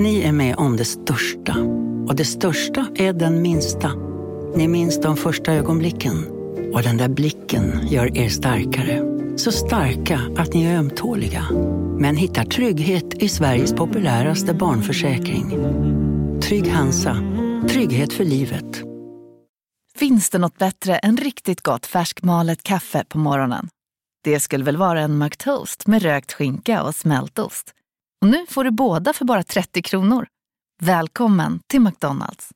Ni är med om det största. Och det största är den minsta. Ni minns de första ögonblicken. Och den där blicken gör er starkare. Så starka att ni är ömtåliga. Men hittar trygghet i Sveriges populäraste barnförsäkring. Trygg Hansa. Trygghet för livet. Finns det något bättre än riktigt gott färskmalet kaffe på morgonen? Det skulle väl vara en McToast med rökt skinka och smältost. Och nu får du båda för bara 30 kronor. Välkommen till McDonalds.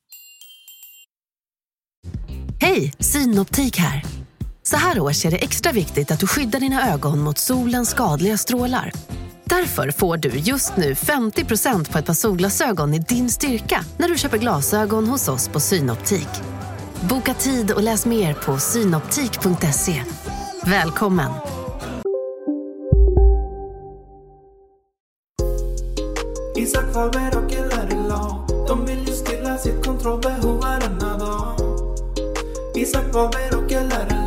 Hej, Synoptik här. Så här års är det extra viktigt att du skyddar dina ögon mot solens skadliga strålar. Därför får du just nu 50% på ett par solglasögon i din styrka när du köper glasögon hos oss på Synoptik. Boka tid och läs mer på synoptik.se. Välkommen! Isak Faber och lag. De vill ju stilla sitt kontrollbehov varenda dag Isak Faber och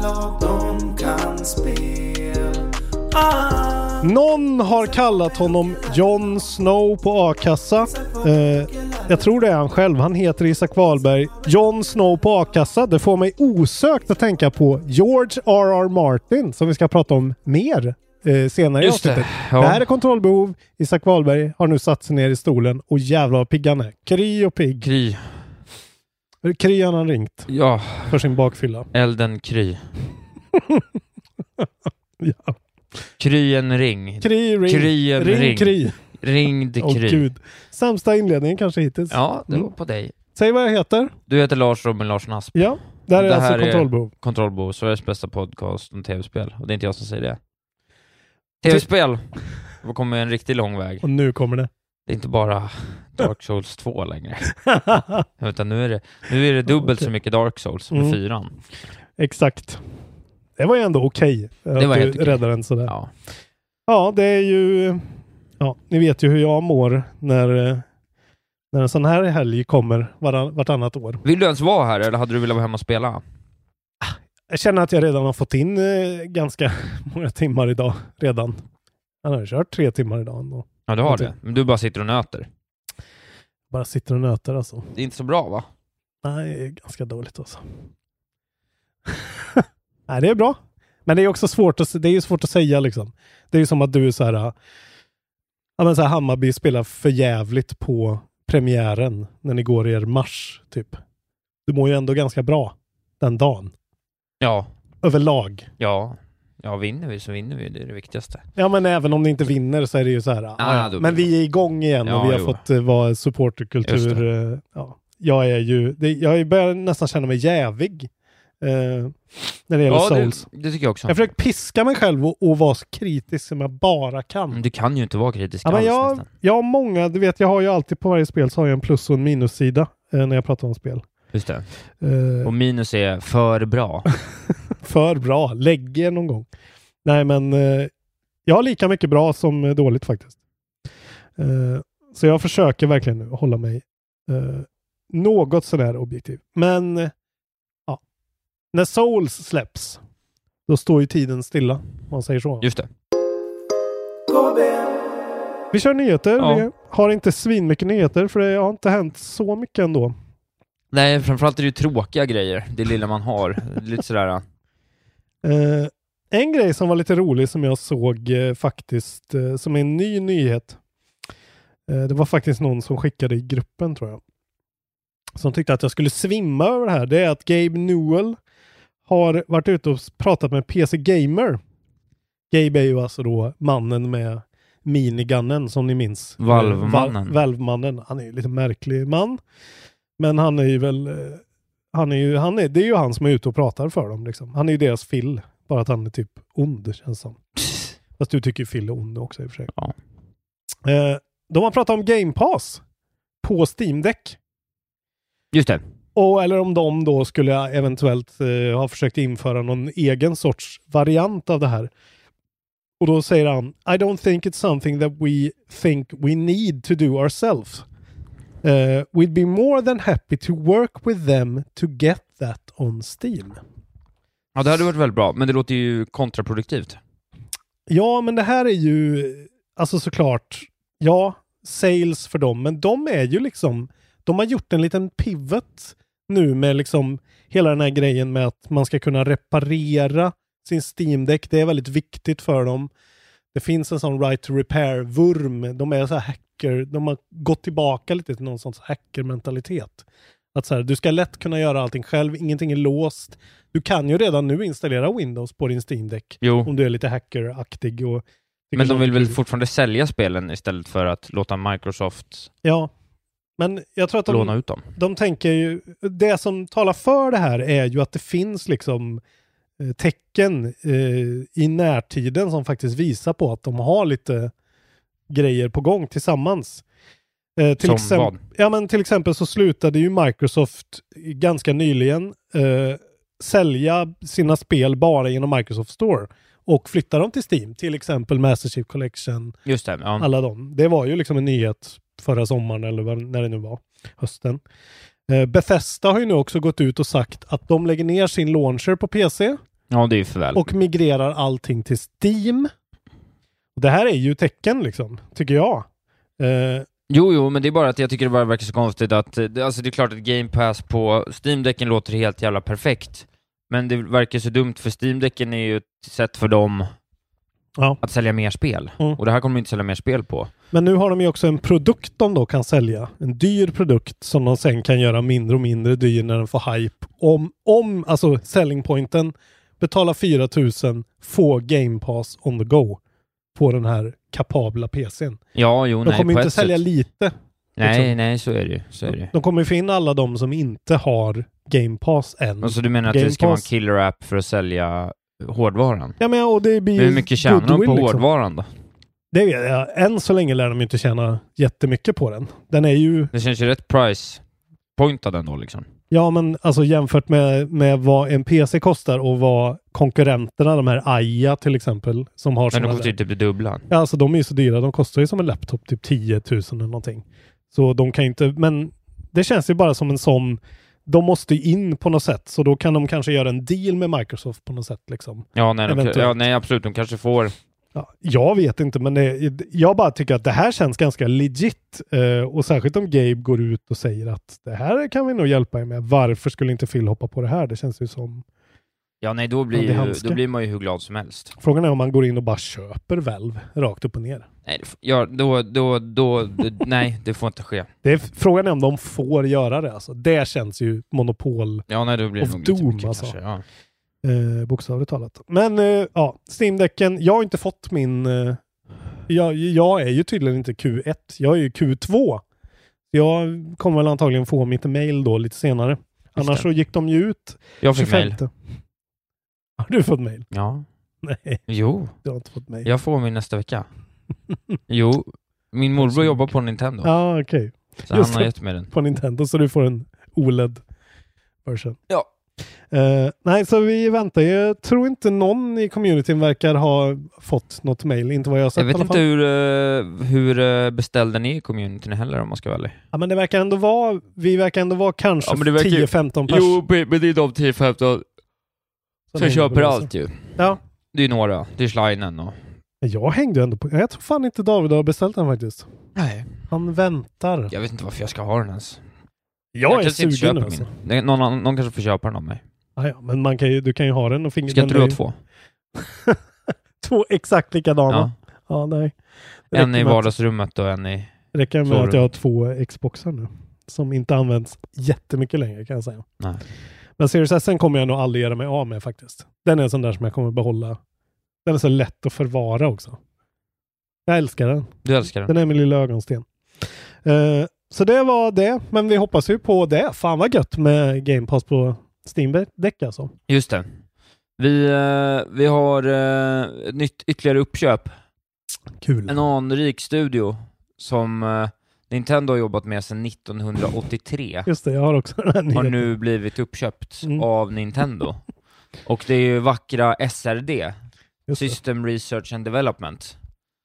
lag. De kan spel ah. Någon har kallat honom Jon Snow på a-kassa. Eh, jag tror det är han själv. Han heter Isak Wahlberg. Jon Snow på a-kassa. Det får mig osökt att tänka på George R.R. Martin som vi ska prata om mer eh, senare i Just det, avsnittet. ja. Det här är kontrollbehov. Isak Wahlberg har nu satt sig ner i stolen och jävlar vad pigg han är. Kry och pigg. Kry. Kry har han ringt Ja, för sin bakfylla. elden kry. Ja. Kry en ring. Kry, ring. Kry en ring, ring. kry. Ringd Åh kry. gud. Sämsta inledningen kanske hittills. Ja, det Mm. var på dig. Säg vad jag heter. Du heter Lars Robin Larsson Asp. Ja, det här är Det alltså här är- kontrollbehov. Sveriges bästa podcast om tv-spel. Och det är inte jag som säger det. Tv-spel! Det kommer en riktigt lång väg. Och nu kommer det. Det är inte bara Dark Souls 2 längre. Utan nu är det, nu är det dubbelt Okej. så mycket Dark Souls med Mm. fyran. Exakt. Det var ju ändå okej. att Det var helt okej. räddade den sådär. Ja. Ja. det är ju... Ja, ni vet ju hur jag mår när, när en sån här helg kommer varann, vartannat år. Vill du ens vara här eller hade du velat vara hemma och spela? Jag känner att jag redan har fått in eh, ganska många timmar idag redan. Jag har kört tre timmar idag ändå. Ja, du har det. Men du bara sitter och nöter. Bara sitter och nöter alltså. Det är inte så bra va? Nej, det är ganska dåligt alltså. Nej, det är bra. Men det är också svårt att, det är ju svårt att säga liksom. Det är ju som att du är så här, ja men så här Hammarby spelar för jävligt på premiären när ni går i er marsch, typ. Du mår ju ändå ganska bra den dagen. Ja. Överlag. Ja. Ja, vinner vi så vinner vi. Det är det viktigaste. Ja, men även om ni inte vinner så är det ju så här, ja, ja. men det vi är igång igen Ja, och vi har jo. fått eh, vara supporterkultur. eh, Ja. Jag är ju, det, jag börjar nästan känna mig jävig eh, när det gäller Ja, Souls. det, det tycker jag också. Jag försöker piska mig själv och, och vara så kritisk som jag bara kan. Men Du kan ju inte vara kritisk Ja, men alls jag, nästan. jag har många, du vet jag har ju alltid på varje spel så har jag en plus och en minussida eh, när jag pratar om spel. Just det. Eh, Och minus är för bra. för bra, lägg er någon gång. Nej men eh, jag har lika mycket bra som eh, dåligt faktiskt. Eh, så jag försöker verkligen nu hålla mig något sådär objektiv. Men ja, när Souls släpps då står ju tiden stilla om man säger så. Just det. Vi kör nyheter. Ja. Vi har inte svinmycket nyheter för det har inte hänt så mycket ändå. Nej, framförallt är det ju tråkiga grejer. Det lilla man har. Lite sådär... Eh, en grej som var lite rolig som jag såg eh, faktiskt, eh, som är en ny nyhet. Det var faktiskt någon som skickade i gruppen tror jag. Som tyckte att jag skulle svimma över det här. Det är att Gabe Newell har varit ute och pratat med PC Gamer. Gabe är ju alltså då mannen med minigunnen som ni minns. Valve-mannen. Eh, Val- Valve-mannen. Han är ju lite märklig man. Men han är ju väl, eh, han är ju, han är, det är ju han som är ute och pratar för dem liksom. Han är ju deras Phil. Bara att han är typ ond känns som. Fast du tycker ju Phil är ond också i och för sig. Ja. Eh, de har pratat om Game Pass på Steam Deck. Just det. Och, eller om de då skulle eventuellt eh, ha försökt införa någon egen sorts variant av det här. Och då säger han I don't think it's something that we think we need to do ourselves. Uh, we'd be more than happy to work with them to get that on Steam. Ja, det hade varit väldigt bra, men det låter ju kontraproduktivt. Ja, men det här är ju alltså såklart. Ja, sales för dem, men de är ju liksom, de har gjort en liten pivot nu med liksom hela den här grejen med att man ska kunna reparera sin Steam Deck. Det är väldigt viktigt för dem. Det finns en sån right to repair-vurm. De är så här hacker, de har gått tillbaka lite till någon sorts hacker-mentalitet. Att så här, du ska lätt kunna göra allting själv, ingenting är låst. Du kan ju redan nu installera Windows på din Steam Deck Jo, om du är lite hackeraktig. Och men de vill väl fortfarande sälja spelen istället för att låta Microsoft Ja. Men jag tror att låna de, ut dem. de tänker ju, det som talar för det här är ju att det finns liksom tecken eh, i närtiden som faktiskt visar på att de har lite grejer på gång tillsammans. Eh, till, vad? ja, men till exempel så slutade ju Microsoft ganska nyligen eh, sälja sina spel bara genom Microsoft Store och flytta dem till Steam. Till exempel Master Chief Collection, Just det, ja. alla dem. Det var ju liksom en nyhet förra sommaren eller när det nu var, hösten. Eh, Bethesda har ju nu också gått ut och sagt att de lägger ner sin launcher på PC Ja, det är ju för väl. och migrerar allting till Steam. Det här är ju tecken liksom, tycker jag. Eh, Jo, jo, men det är bara att jag tycker det bara verkar så konstigt att, eh, det, alltså det är klart att Game Pass på Steam-däcken låter helt jävla perfekt, men det verkar så dumt för Steam-däcken är ju ett sätt för dem ja. att sälja mer spel. Mm. Och det här kommer de inte sälja mer spel på. Men nu har de ju också en produkt de då kan sälja. En dyr produkt som de sen kan göra mindre och mindre dyr när den får hype. Om, om alltså selling pointen, betala 4000, få Game Pass on the go på den här kapabla PCn. Ja, jo, De nej, kommer på inte sälja sätt. lite. Nej, liksom. nej, så är det ju. Så är det ju. De kommer ju få in alla de som inte har Game Pass än. Så du menar att Game det ska vara en Pass. killer-app för att sälja hårdvaran? Ja men och det blir Hur mycket tjänar de på liksom. hårdvaran då? Det vet jag. Än så länge lär de inte tjäna jättemycket på den. Den är ju, Det känns ju rätt price-pointad ändå liksom. ja men alltså jämfört med, med vad en PC kostar och vad konkurrenterna, de här Aja till exempel, som har Men de kostar ju typ det dubbla. Ja alltså de är ju så dyra. De kostar ju som en laptop typ 10 000 eller någonting. Så de kan ju inte, men det känns ju bara som en sån de måste ju in på något sätt, så då kan de kanske göra en deal med Microsoft på något sätt. Liksom. Ja, nej, de, ja, nej absolut. De kanske får... Ja, jag vet inte, men det, jag bara tycker att det här känns ganska legit. Eh, och särskilt om Gabe går ut och säger att det här kan vi nog hjälpa er med. Varför skulle inte Phil hoppa på det här? Det känns ju som... Ja, nej, då blir, det ju, då blir man ju hur glad som helst. Frågan är om man går in och bara köper Valve rakt upp och ner. Nej, det ja, då, då, då, d- nej, det får inte ske. Det är, frågan är om de får göra det. Alltså. Det känns ju monopol, Ja, nej, då blir det Of nog Doom, mycket alltså. kanske. Ja. eh, bokstavligt talat. Men eh, ja, Steam-däcken. Jag har inte fått min... Eh, jag, jag är ju tydligen inte Q1. Jag är ju Q2. Jag kommer väl antagligen få mitt mail då lite senare. Annars det. så gick de ju ut Jag fick mail. Har du fått mail? Ja. Nej, Jo, du har inte fått mail. jag får min nästa vecka. Jo, min morbror jobbar på Nintendo, Ja, okej. så han just har det. gett mig den. På Nintendo så du får en OLED version. Ja. Eh, nej, så vi väntar. Jag tror inte någon i communityn verkar ha fått något mail. Inte vad jag har sett Jag vet i alla inte fall. hur, eh, hur eh, beställda ni är i communityn heller om man ska vara ärlig. Ja, men det verkar ändå vara, vi verkar ändå vara kanske Ja, men det verkar ju- 10-15 pers. men det är de 10-15 som det, så. ju. Ja. Det är några. Det är Schleinen och... Jag hängde ändå på, jag tror fan inte David har beställt den faktiskt. Nej. Han väntar. Jag vet inte varför jag ska ha den ens. jag är kanske inte sugen köper nu alltså. min. Någon, annan- någon kanske får köpa den av mig. Ah, ja, men man kan ju, du kan ju ha den och finger... Ska inte du är ha två? två exakt likadana. Ja. Ja, nej. En i vardagsrummet och en i... Det räcker med att jag har två Xboxar nu. Som inte används jättemycket längre kan jag säga. Nej. Men Series S kommer jag nog aldrig göra mig av med faktiskt. Den är en sån där som jag kommer behålla. Den är så lätt att förvara också. Jag älskar den. Du älskar den? Den är min lilla ögonsten. Eh, så det var det. Men vi hoppas ju på det. Fan vad gött med Game Pass på Steam Deck alltså. Just det. Vi, eh, vi har ett nytt ytterligare uppköp. Kul. En anrik studio som Nintendo har jobbat med sedan 1983 Just det, jag har också den här har nu blivit uppköpt Mm. av Nintendo. Och det är ju vackra SRD, Just det. System Research and Development.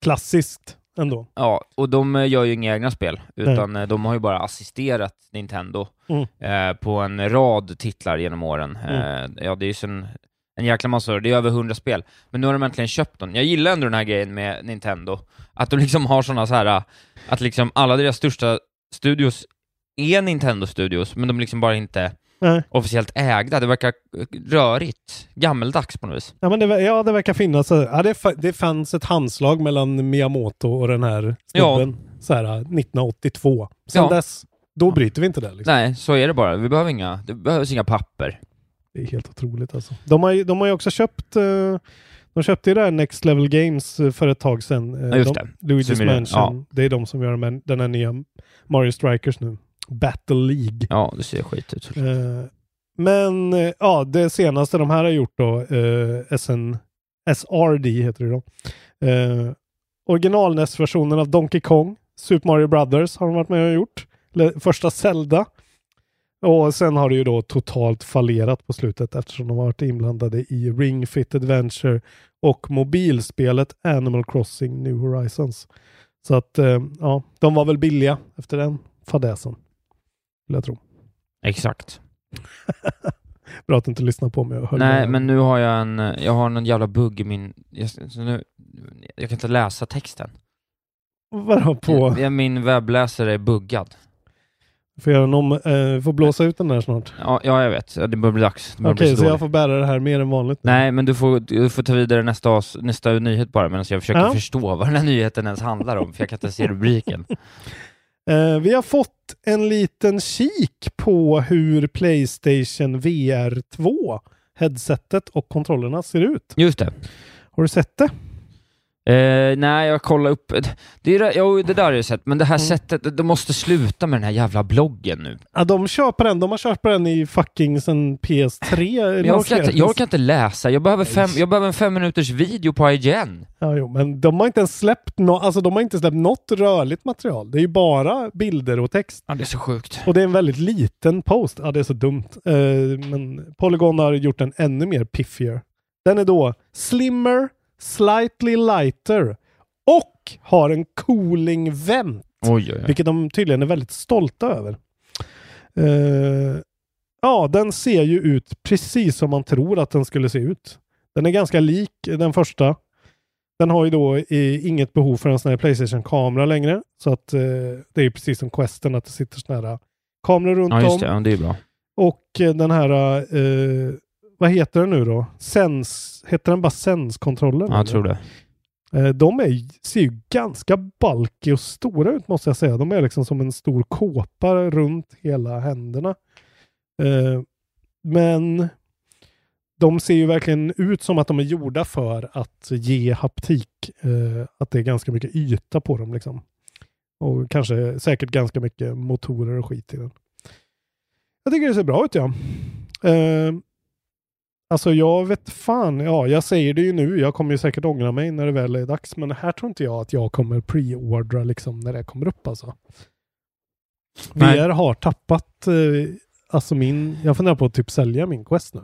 Klassiskt ändå. Ja, och de eh, gör ju inga egna spel, utan eh, de har ju bara assisterat Nintendo Mm. eh, på en rad titlar genom åren. Mm. Eh, ja, det är ju sen en jäkla massa det är över 100 spel. Men nu har de äntligen köpt dem. Jag gillar ändå den här grejen med Nintendo, att de liksom har sådana så här, att liksom alla deras största studios är Nintendo-studios, men de är liksom bara inte Nej. officiellt ägda. Det verkar rörigt, gammeldags på något vis. Ja, men det, ja, det verkar finnas. Ja, det, det fanns ett handslag mellan Miyamoto och den här snubben. Så här, 1982. Sen Ja. dess, då bryter vi inte det. Liksom. Nej, så är det bara. Vi behöver inga, det behövs inga papper. Det är helt otroligt alltså. De har ju, de har också köpt eh, de köpte ju det här Next Level Games eh, för ett tag sedan. Eh, Ja, just de, det. Luigi's det- Mansion. Det är de som gör den- den här nya Mario Strikers nu. Battle League. Ja, det ser skit ut. Eh, men ja, det senaste de här har gjort då, eh, SN, SRD heter det då. Eh, original versionen av Donkey Kong, Super Mario Brothers har de varit med och gjort. Första Zelda. Och sen har det ju då totalt fallerat på slutet eftersom de har varit inblandade i Ring Fit Adventure och mobilspelet Animal Crossing New Horizons. Så att eh, ja, de var väl billiga efter den fadäsen. Vill jag tro. Exakt. Bra att du inte lyssnar på mig och Nej, med. men nu har jag en, jag har någon jävla bugg i min, jag, nu, jag kan inte läsa texten. Vadå på? Min webbläsare är buggad. Får göra om, eh, får blåsa ut den där snart. Ja, ja jag vet. Det börjar bli dags. Okej, bli så dåligt. jag får bära det här mer än vanligt? Nej, men du får, du får ta vidare nästa, nästa nyhet bara medan jag försöker Ja. förstå vad den här nyheten ens handlar om, för jag kan inte se rubriken. Eh, vi har fått en liten kik på hur Playstation VR 2 headsetet och kontrollerna ser ut. Just det. Har du sett det? Eh, nej, jag kollar upp. Det, är, jo, det där har jag sett, men det här Mm. sättet, de måste sluta med den här jävla bloggen nu. Ja, de på den. De har kört på den i fucking sen PS3. Jag orkar, inte, jag orkar inte läsa, jag behöver, fem, jag behöver en fem minuters video på IGN. Ja, jo, men de har inte ens släppt, no alltså, de har inte släppt något rörligt material. Det är ju bara bilder och text. Ja, det är så sjukt. Och det är en väldigt liten post. Ja, det är så dumt. Eh, men Polygon har gjort den ännu mer piffier. Den är då slimmer, slightly lighter och har en cooling vent. Oj, oj, oj. Vilket de tydligen är väldigt stolta över. Eh, ja, den ser ju ut precis som man tror att den skulle se ut. Den är ganska lik den första. Den har ju då inget behov för en sån här Playstation-kamera längre. Så att eh, det är precis som Questen att det sitter såna här kameror runt Ja, om. just det. Ja, det är bra. Och eh, den här, vad heter den nu då? Sens, heter den bara Sens-kontrollen? Ja, jag tror det. Eh, De är, ser ju ganska bulky och stora ut måste jag säga. De är liksom som en stor kåpa runt hela händerna. Eh, Men de ser ju verkligen ut som att de är gjorda för att ge haptik. eh, Att det är ganska mycket yta på dem liksom. Och kanske säkert ganska mycket motorer och skit i den. Jag tycker det ser bra ut ja. Alltså jag vet fan, ja jag säger det ju nu, jag kommer ju säkert ångra mig när det väl är dags, men här tror inte jag att jag kommer preordra liksom när det kommer upp alltså. Nej. VR har tappat, eh, alltså min, jag funderar på att typ sälja min Quest nu.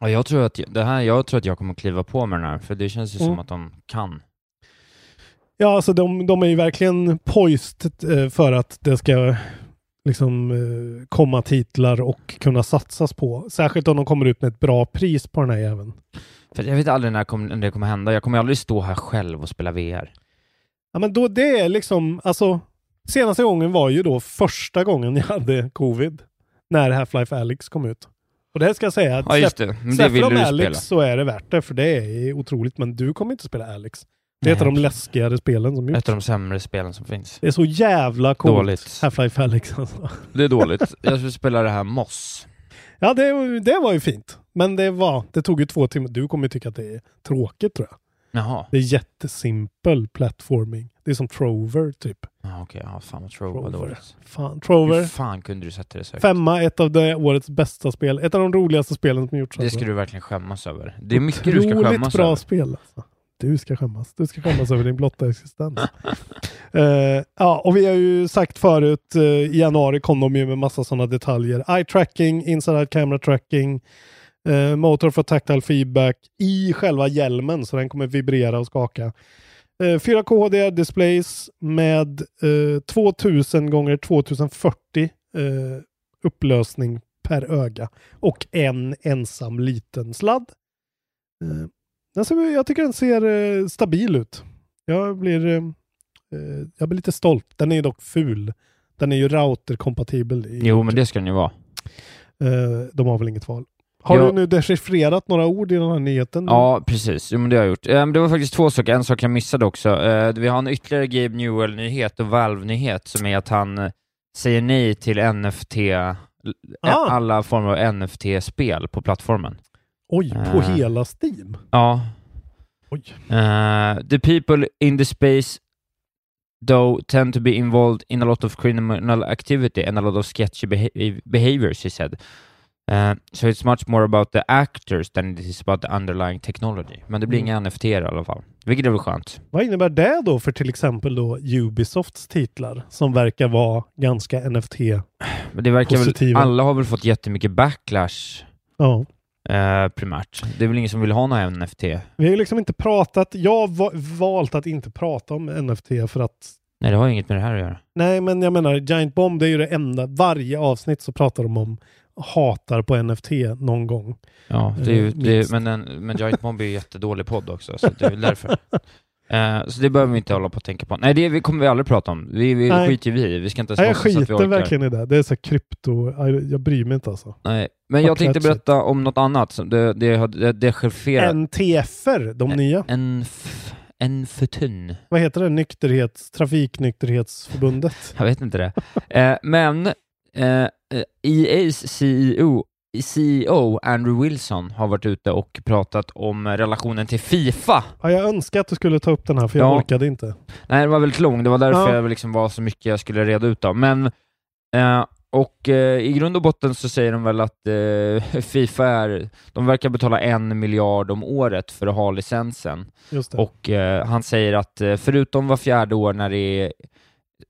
Ja, jag, tror att, det här, jag tror att jag kommer kliva på med den här, för det känns ju Mm. som att de kan. Ja, alltså de, de är ju verkligen poised eh, för att det ska liksom eh, komma titlar och kunna satsas på. Särskilt om de kommer ut med ett bra pris på den här jäveln. För jag vet aldrig när, kom, när det kommer hända. Jag kommer aldrig stå här själv och spela VR. Ja, men då det är liksom, alltså senaste gången var ju då första gången jag hade covid. När Half-Life Alyx kom ut. Och det ska jag säga, att Ja, just det. Men det släpper vill de Alyx så är det värt det, för det är otroligt. Men du kommer inte spela Alyx. Det är ett av de läskigare spelen som gjorts. Ett av de sämre spelen som finns. Det är så jävla coolt. Dåligt. Half-Life Alyx alltså. Det är dåligt. Jag skulle spela det här Moss. Ja, det, det var ju fint. Men det var, det tog ju två timmar. Du kommer ju tycka att det är tråkigt tror jag. Jaha. Det är jättesimpel platforming. Det är som Trover typ. Ja, okej. Ja, fan vad Trover var dåligt. Fan, Trover. Hur fan kunde du sätta det så högt? Femma, ett av det årets bästa spel. Ett av de roligaste spelen som gjorts. Det alltså. ska du verkligen skämmas över. Det är mycket du ska Otroligt skämmas bra över. spel alltså. Du ska skämmas. Du ska skämmas över din blotta existens. uh, ja, och vi har ju sagt förut, uh, i januari kom de ju med massa sådana detaljer. Eye tracking, inside camera tracking, uh, motor for tactile feedback i själva hjälmen så den kommer vibrera och skaka. Uh, 4K HDR displays med 2000 gånger 2040 upplösning per öga och en ensam liten sladd alltså, jag tycker den ser eh, stabil ut. Jag blir, eh, eh, jag blir lite stolt. Den är dock ful. Den är ju router-kompatibel. Jo, men det ska den ju vara. De har väl inget val. Har Ja. du nu dechiffrerat några ord i den här nyheten? Ja, precis. Jo, men det har jag gjort. Det var faktiskt två saker. En sak jag missade också. Vi har en ytterligare Gabe Newell-nyhet och Valve-nyhet som är att han säger nej till NFT, Ah. alla former av NFT-spel på plattformen. Oj, på Eh. hela Steam? Ja. Oj. Uh, the people in the space though tend to be involved in a lot of criminal activity and a lot of sketchy beha- behaviors, he said. Uh, so it's much more about the actors than it is about the underlying technology. Men det blir Mm. inga NFT i alla fall. Vilket är väl skönt. Vad innebär det då för till exempel då Ubisofts titlar som verkar vara ganska NFT? Men det verkar väl, Positiva. alla har väl fått jättemycket backlash Ja. Eh, primärt. Det är väl ingen som vill ha några NFT? Vi har ju liksom inte pratat, jag har va- valt att inte prata om NFT för att Nej, det har ju inget med det här att göra. Nej, men jag menar Giant Bomb det är ju det enda. Varje avsnitt så pratar de om hatar på NFT någon gång. Ja, det är ju, Eh, det, minst. men, den, men Giant Bomb är ju jättedålig podd också, så det är väl därför. Eh, så det behöver vi inte hålla på att tänka på. Nej, det vi kommer vi aldrig prata om. Vi, vi Nej. skiter ju i Vi ska inte ens Nej, jag vi skiter verkligen i det. Det är så krypto. Jag, bryr mig inte alltså. Nej, men jag tänkte berätta om något annat. Det, det det, det chaufförat. NTFer, de nya. En, f, en för tunn. Vad heter det? Nykterhets, Trafiknykterhetsförbundet. Jag vet inte det. Eh, men eh, eh, EA's CEO, CEO Andrew Wilson har varit ute och pratat om relationen till Fifa. Ja, jag önskar att du skulle ta upp den här för jag Ja. orkade inte. Nej, den var väldigt lång. Det var därför Ja. jag liksom var så mycket jag skulle reda ut av. Men, eh, och eh, i grund och botten så säger de väl att eh, Fifa är, de verkar betala en miljard om året för att ha licensen. Det. Och eh, han säger att eh, förutom var fjärde år när det är,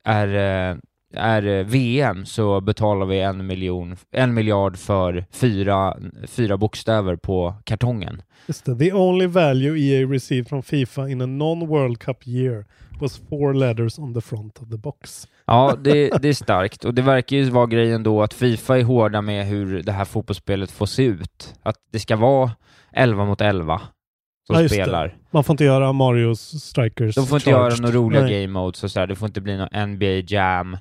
är, eh, är eh, VM så betalar vi en, miljon, en miljard för fyra, fyra bokstäver på kartongen. Just det. The only value EA received from Fifa in a non-World Cup year was four letters on the front of the box. Ja, det, det är starkt och det verkar ju vara grejen då att Fifa är hårda med hur det här fotbollsspelet får se ut. Att det ska vara 11 mot 11 som Ja, just det. spelar. Man får inte göra Marios Strikers De får inte charged. göra några roliga Nej. game modes och sådär. Det får inte bli någon NBA Jam,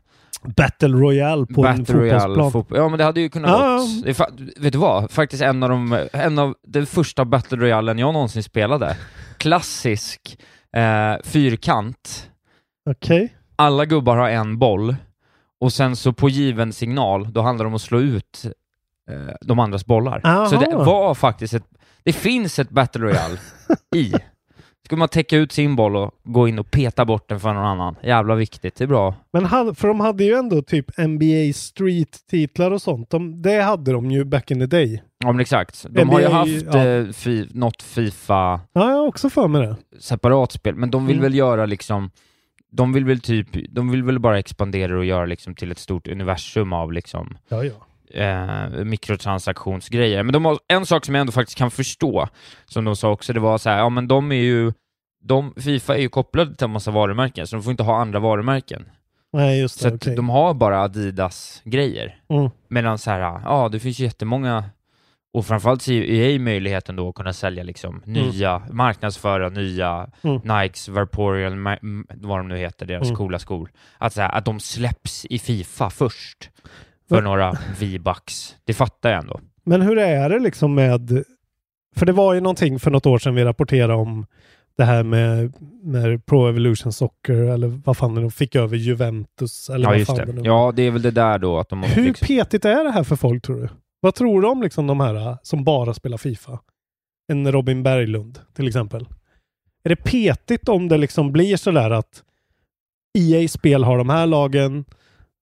Battle Royale på en Battle Royale, fotbollsplan. fotboll. Ja, men det hade ju kunnat är fa- vet du vad? Faktiskt en av de, en av den första Battle Royalen jag någonsin spelade. Klassisk eh, fyrkant. Okej. alla gubbar har en boll och sen så på given signal, då handlar det om att slå ut eh, de andras bollar. Aha. Så det var faktiskt ett, det finns ett Battle Royale i. Ska man täcka ut sin boll och gå in och peta bort den för någon annan. Jävla viktigt, det är bra. Men hade, för de hade ju ändå typ NBA Street-titlar och sånt. De, det hade de ju back in the day. Ja men exakt. De har ju NBA, haft ja. eh, fi, något Fifa Ja, jag har också för mig det. separat spel, men de vill Mm. väl göra liksom de vill väl typ, de vill väl bara expandera och göra liksom till ett stort universum av liksom Ja, ja. Eh, mikrotransaktionsgrejer. Men de har, en sak som jag ändå faktiskt kan förstå, som de sa också, det var så här, ja men de är ju, de, Fifa är ju kopplade till en massa varumärken, så de får inte ha andra varumärken. Nej, just Så det. att okej. de har bara Adidas-grejer. Mm. Medan så här, ja det finns ju jättemånga, och framförallt så är EA möjligheten då att kunna sälja liksom nya, marknadsföra nya Mm. Nikes, Vaporeal, vad de nu heter, deras Mm. coola skor. Att, så här, att de släpps i Fifa först för några V-bucks. Det fattar jag ändå. Men hur är det liksom med... För det var ju någonting för något år sedan vi rapporterade om det här med när Pro Evolution Soccer eller vad fan det nu fick över Juventus eller Ja, vad just fan det. nu Ja, det är väl det där då att de måste Hur liksom... petigt är det här för folk tror du? Vad tror du om liksom de här som bara spelar Fifa? En Robin Berglund till exempel. Är det petigt om det liksom blir sådär att EA-spel har de här lagen,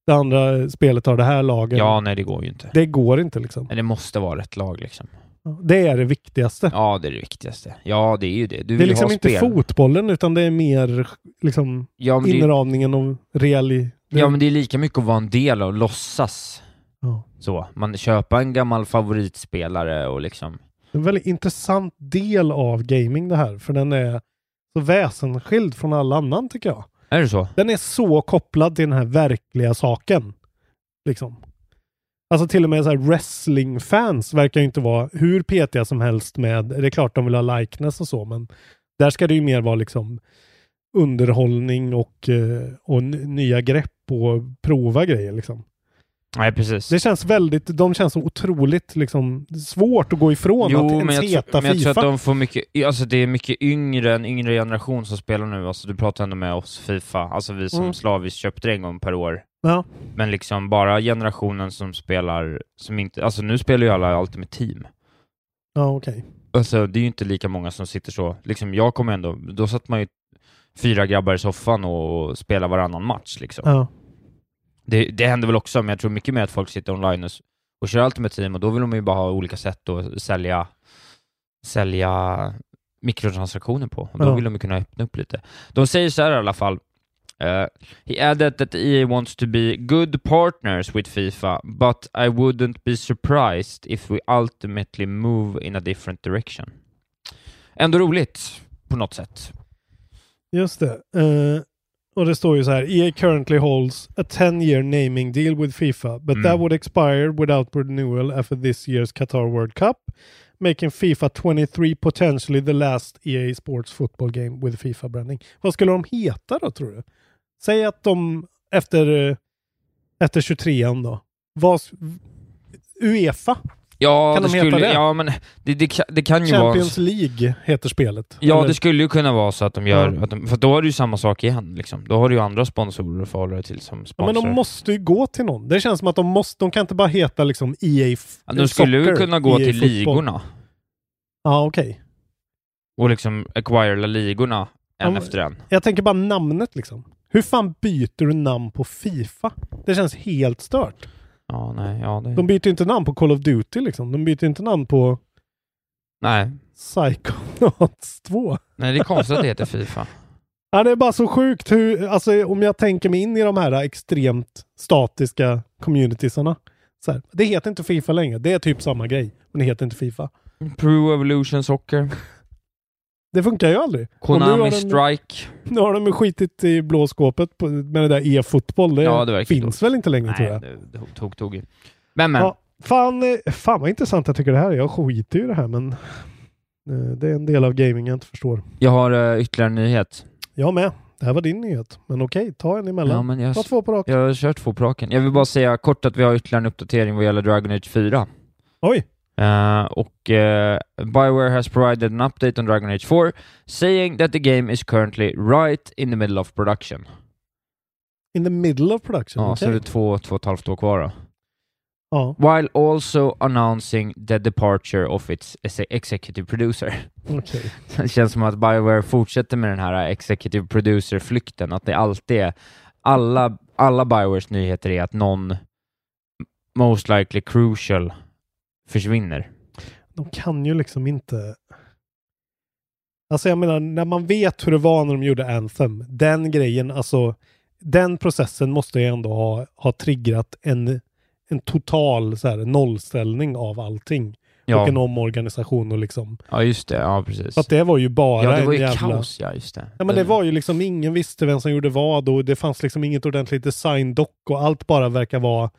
det andra spelet har det här lagen. Ja, nej det går ju inte. Det går inte liksom. Men det måste vara rätt lag liksom. Det är det viktigaste. Ja, det är det viktigaste. Ja, det är ju det. Du det är liksom inte spel. fotbollen utan det är mer liksom Ja det, inramningen och reali... ja, men det är lika mycket att vara en del av, låtsas. Ja. Så. Man köper en gammal favoritspelare och liksom... En väldigt intressant del av gaming det här, för den är så väsensskild från all annan tycker jag. Är det så? Den är så kopplad till den här verkliga saken. Liksom. Alltså till och med så här wrestlingfans verkar ju inte vara hur petiga som helst med, det är klart de vill ha likeness och så, men där ska det ju mer vara liksom underhållning och, eh, och nya grepp och prova grejer liksom. Nej, precis. Det känns väldigt, de känns som otroligt liksom svårt att gå ifrån Jo, att ens men jag, heta tror, men jag tror Fifa. att de får mycket, alltså det är mycket yngre, en yngre generation som spelar nu, alltså du pratar ändå med oss Fifa, alltså vi som Mm. slaviskt köpte det en gång per år. Ja. Men liksom bara generationen som spelar, som inte, alltså nu spelar ju alla Ultimate Team. Ja, okej. Alltså det är ju inte lika många som sitter så, liksom jag kommer ändå, då satt man ju fyra grabbar i soffan och spelade varannan match liksom. Ja. Det, det händer väl också, men jag tror mycket mer att folk sitter online och, och kör Ultimate Team och då vill de ju bara ha olika sätt att sälja, sälja mikrotransaktioner på. Och då Ja. vill de ju kunna öppna upp lite. De säger så här i alla fall. Uh, he added that EA wants to be good partners with FIFA, but I wouldn't be surprised if we ultimately move in a different direction. Ändå roligt, på något sätt. Just det. Eh, och det står ju så här. EA currently holds a 10 year naming deal with FIFA, but Mm. that would expire without renewal after this year's Qatar World Cup, making FIFA 23 potentially the last EA Sports football game with FIFA branding. Vad skulle de heta då tror du? Säg att de efter, eh, efter 23an då. Vad, Uefa? Ja, Kan det de skulle, det? ja men det, det, det kan ju vara... Champions League heter spelet. Ja, Eller- det skulle ju kunna vara så att de gör, Ja. att de, för då är det ju samma sak igen liksom. Då har du ju andra sponsorer att förhålla dig till som Ja, sponsrar. men de måste ju gå till någon. Det känns som att de måste, de kan inte bara heta liksom EA Ja, de skulle ju Soccer, kunna gå EA till fotboll. ligorna Ja, okej. och liksom acquire ligorna en Ja, efter en. Jag tänker bara namnet liksom. Hur fan byter du namn på Fifa? Det känns helt stört. Ja, nej, ja det... De byter inte namn på Call of Duty liksom. De byter inte namn på Nej. Psychonauts 2. nej, det är konstigt att det heter Fifa. Ja, det är bara så sjukt hur, alltså om jag tänker mig in i de här extremt statiska communitiesarna. Så här, det heter inte Fifa längre. Det är typ samma grej, men det heter inte Fifa. Pro Evolution Soccer, Det funkar ju aldrig. Nu Konami de- Strike. Nu har de skitit i blå skåpet på, med det där e-fotboll. Det, Ja, det finns väl inte längre tror Nej, jag. det, det tog, tog. Men men, Ja, fan, eh, fan vad intressant jag tycker det här är. Jag skiter ju i det här men eh, det är en del av gaming jag inte förstår. jag har uh, ytterligare en nyhet. Jag med. Det här var din nyhet. Men okej, ta en emellan. Ja, men jag, Ta två på raken. jag har kört två på raken. Jag vill bara säga kort att vi har ytterligare en uppdatering vad gäller Dragon Age 4. Oj! Uh, och uh, Bioware has provided an update on Dragon Age 4 saying that the game is currently right in the middle of production. In the middle of production. Ja, okej. så är det två, två och ett halvt år kvar då. Ja, While also announcing the departure of its exe- executive producer. okej. Det känns som att Bioware fortsätter med den här executive producer-flykten, att det alltid är alla, alla Biowares nyheter är att någon most likely crucial försvinner. De kan ju liksom inte... Alltså jag menar, när man vet hur det var när de gjorde Anthem, den grejen, alltså den processen måste ju ändå ha, ha triggat en, en total så här, nollställning av allting. Och en Ja, omorganisation och liksom. ja just det, ja precis. För att det var ju bara ja, det var en ju jävla... kaos, ja just det. Ja men det var ju liksom, ingen visste vem som gjorde vad och det fanns liksom inget ordentligt design-dock och allt bara verkar vara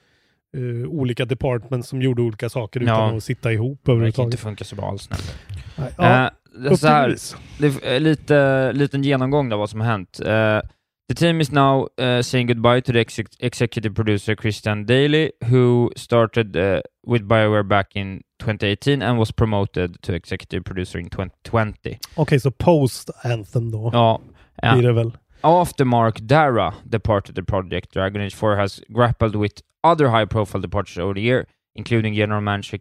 eh, olika departments som gjorde olika saker utan Ja. att sitta ihop det kan inte överhuvudtaget. funka så bra alls. Nej. Ja, Eh, det är upp så här, det är lite liten genomgång av vad som har hänt. Eh, the team is now uh, saying goodbye to the ex- executive producer Christian Daly, who started uh, with Bioware back in 2018 and was promoted to executive producer in 2020. Okej, så post Anthem då Ja, ja. blir det väl. After Mark Dara departed the project, Dragon Age 4 has grappled with other high-profile departures over the year, including general manager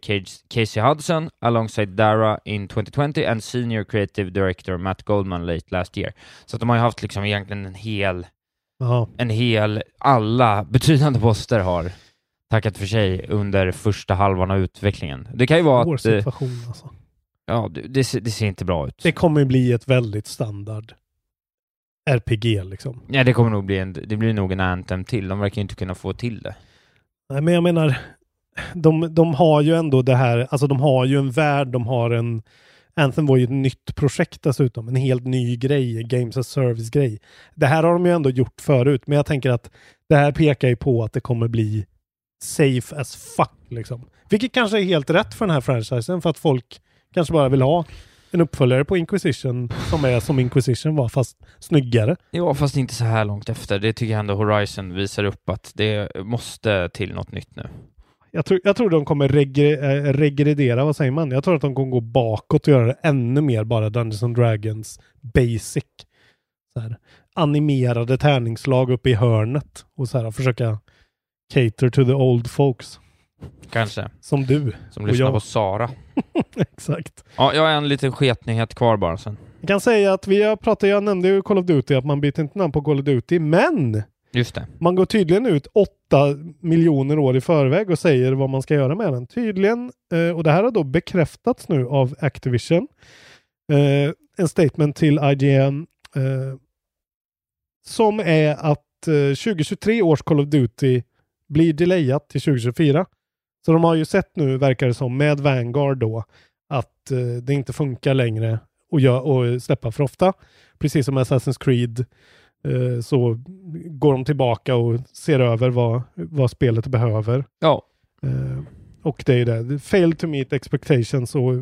Casey Hudson alongside Dara in 2020 and senior creative director Matt Goldman late last year. Så de har ju haft liksom egentligen en hel, Ja, en hel, alla betydande poster har tackat för sig under första halvan av utvecklingen. Det kan ju vara svår att, eh, situation alltså. ja, det, det, ser- det ser inte bra ut. Det kommer bli ett väldigt standard RPG liksom. Ja, det kommer nog bli en, det blir nog en Anthem till. De verkar ju inte kunna få till det. Nej, men jag menar, de, de har ju ändå det här, alltså de har ju en värld, de har en Anthem var ju ett nytt projekt dessutom, en helt ny grej, Games as Service-grej. Det här har de ju ändå gjort förut, men jag tänker att det här pekar ju på att det kommer bli safe as fuck liksom. Vilket kanske är helt rätt för den här franchisen för att folk kanske bara vill ha en uppföljare på Inquisition som är som Inquisition var fast snyggare. Ja, fast inte så här långt efter. Det tycker jag ändå Horizon visar upp att det måste till något nytt nu. Jag tror, jag tror de kommer regre, eh, regredera, vad säger man? Jag tror att de kommer gå bakåt och göra det ännu mer bara Dungeons and Dragons basic. Så här, animerade tärningslag uppe i hörnet och så här, försöka cater to the old folks. Kanske. Som du. Som lyssnar jag. på Sara. Exakt. Ja, jag har en liten sketnyhet kvar bara sen. Jag kan säga att vi pratat, jag nämnde ju Call of Duty, att man byter inte namn på Call of Duty, men Just det. man går tydligen ut åtta miljoner år i förväg och säger vad man ska göra med den. Tydligen, eh, och det här har då bekräftats nu av Activision. Eh, en statement till IGN eh, som är att eh, 2023 års Call of Duty blir delayat till 2024. Så de har ju sett nu, verkar det som, med Vanguard då, att eh, det inte funkar längre att gö- och släppa för ofta. Precis som Assassin's Creed eh, så går de tillbaka och ser över vad, vad spelet behöver. Ja. Eh, och det är det. Fail to meet expectations och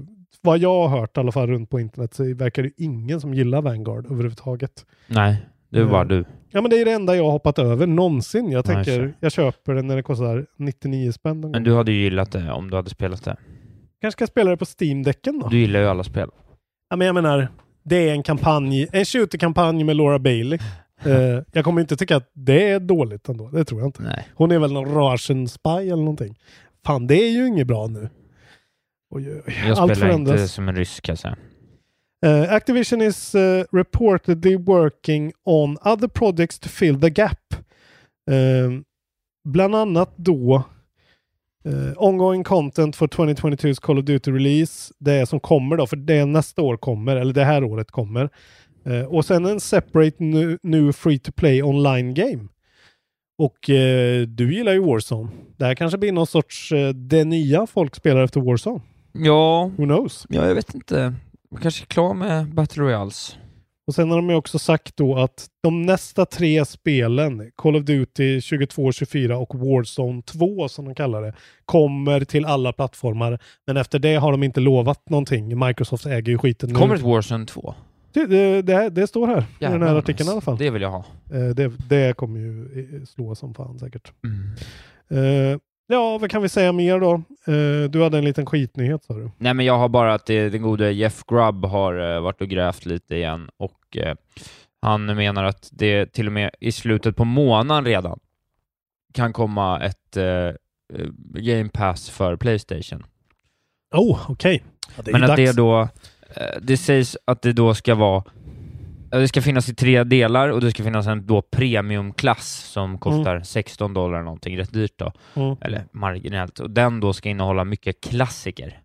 vad jag har hört i alla fall runt på internet så verkar det ingen som gillar Vanguard överhuvudtaget. Nej, det var bara Mm. du. Ja men det är det enda jag har hoppat över någonsin. Jag Nej, tänker, så. jag köper den när det kostar 99 spänn. Men du hade ju gillat det om du hade spelat det. kanske ska spela det på Steam-däcken då? Du gillar ju alla spel. Ja, men jag menar, det är en kampanj, en shooter-kampanj med Laura Bailey. Eh, jag kommer inte tycka att det är dåligt ändå. Det tror jag inte. Nej. Hon är väl någon Russian spy eller någonting. Fan, det är ju inget bra nu. Oj, oj, oj. Jag Allt spelar förändras. inte som en rysk säga. Uh, Activision is uh, reportedly working on other projects to fill the gap. Um, bland annat då uh, ongoing content for 2022's Call of Duty release. Det är som kommer då, för det nästa år kommer, eller det här året kommer. Uh, och sen en separate new, new free to play online game. Och uh, du gillar ju Warzone. Det här kanske blir någon sorts uh, det nya folk spelar efter Warzone. Ja, Who knows? ja, jag vet inte. Man kanske är klar med Battle Royals. Och sen har de ju också sagt då att de nästa tre spelen, Call of Duty 22, 24 och Warzone 2 som de kallar det, kommer till alla plattformar. Men efter det har de inte lovat någonting. Microsoft äger ju skiten nu. Kommer ett Warzone 2? Det, det, det, det står här i den här Jävlar, artikeln i alla fall. Det vill jag ha. Eh, Det, det kommer ju slå som fan säkert. Mm. Eh, Ja, vad kan vi säga mer då? Eh, du hade en liten skitnyhet sa du. Nej, men jag har bara att det, den gode Jeff Grubb har eh, varit och grävt lite igen och eh, han menar att det till och med i slutet på månaden redan kan komma ett eh, eh, Game Pass för Playstation. Oh, okej. Ja, det är Men att det dags. då, eh, det sägs att det då ska vara, ja, det ska finnas i tre delar och det ska finnas en då premiumklass som kostar 16 dollar någonting, rätt dyrt då, Mm. eller marginellt, och den då ska innehålla mycket klassiker.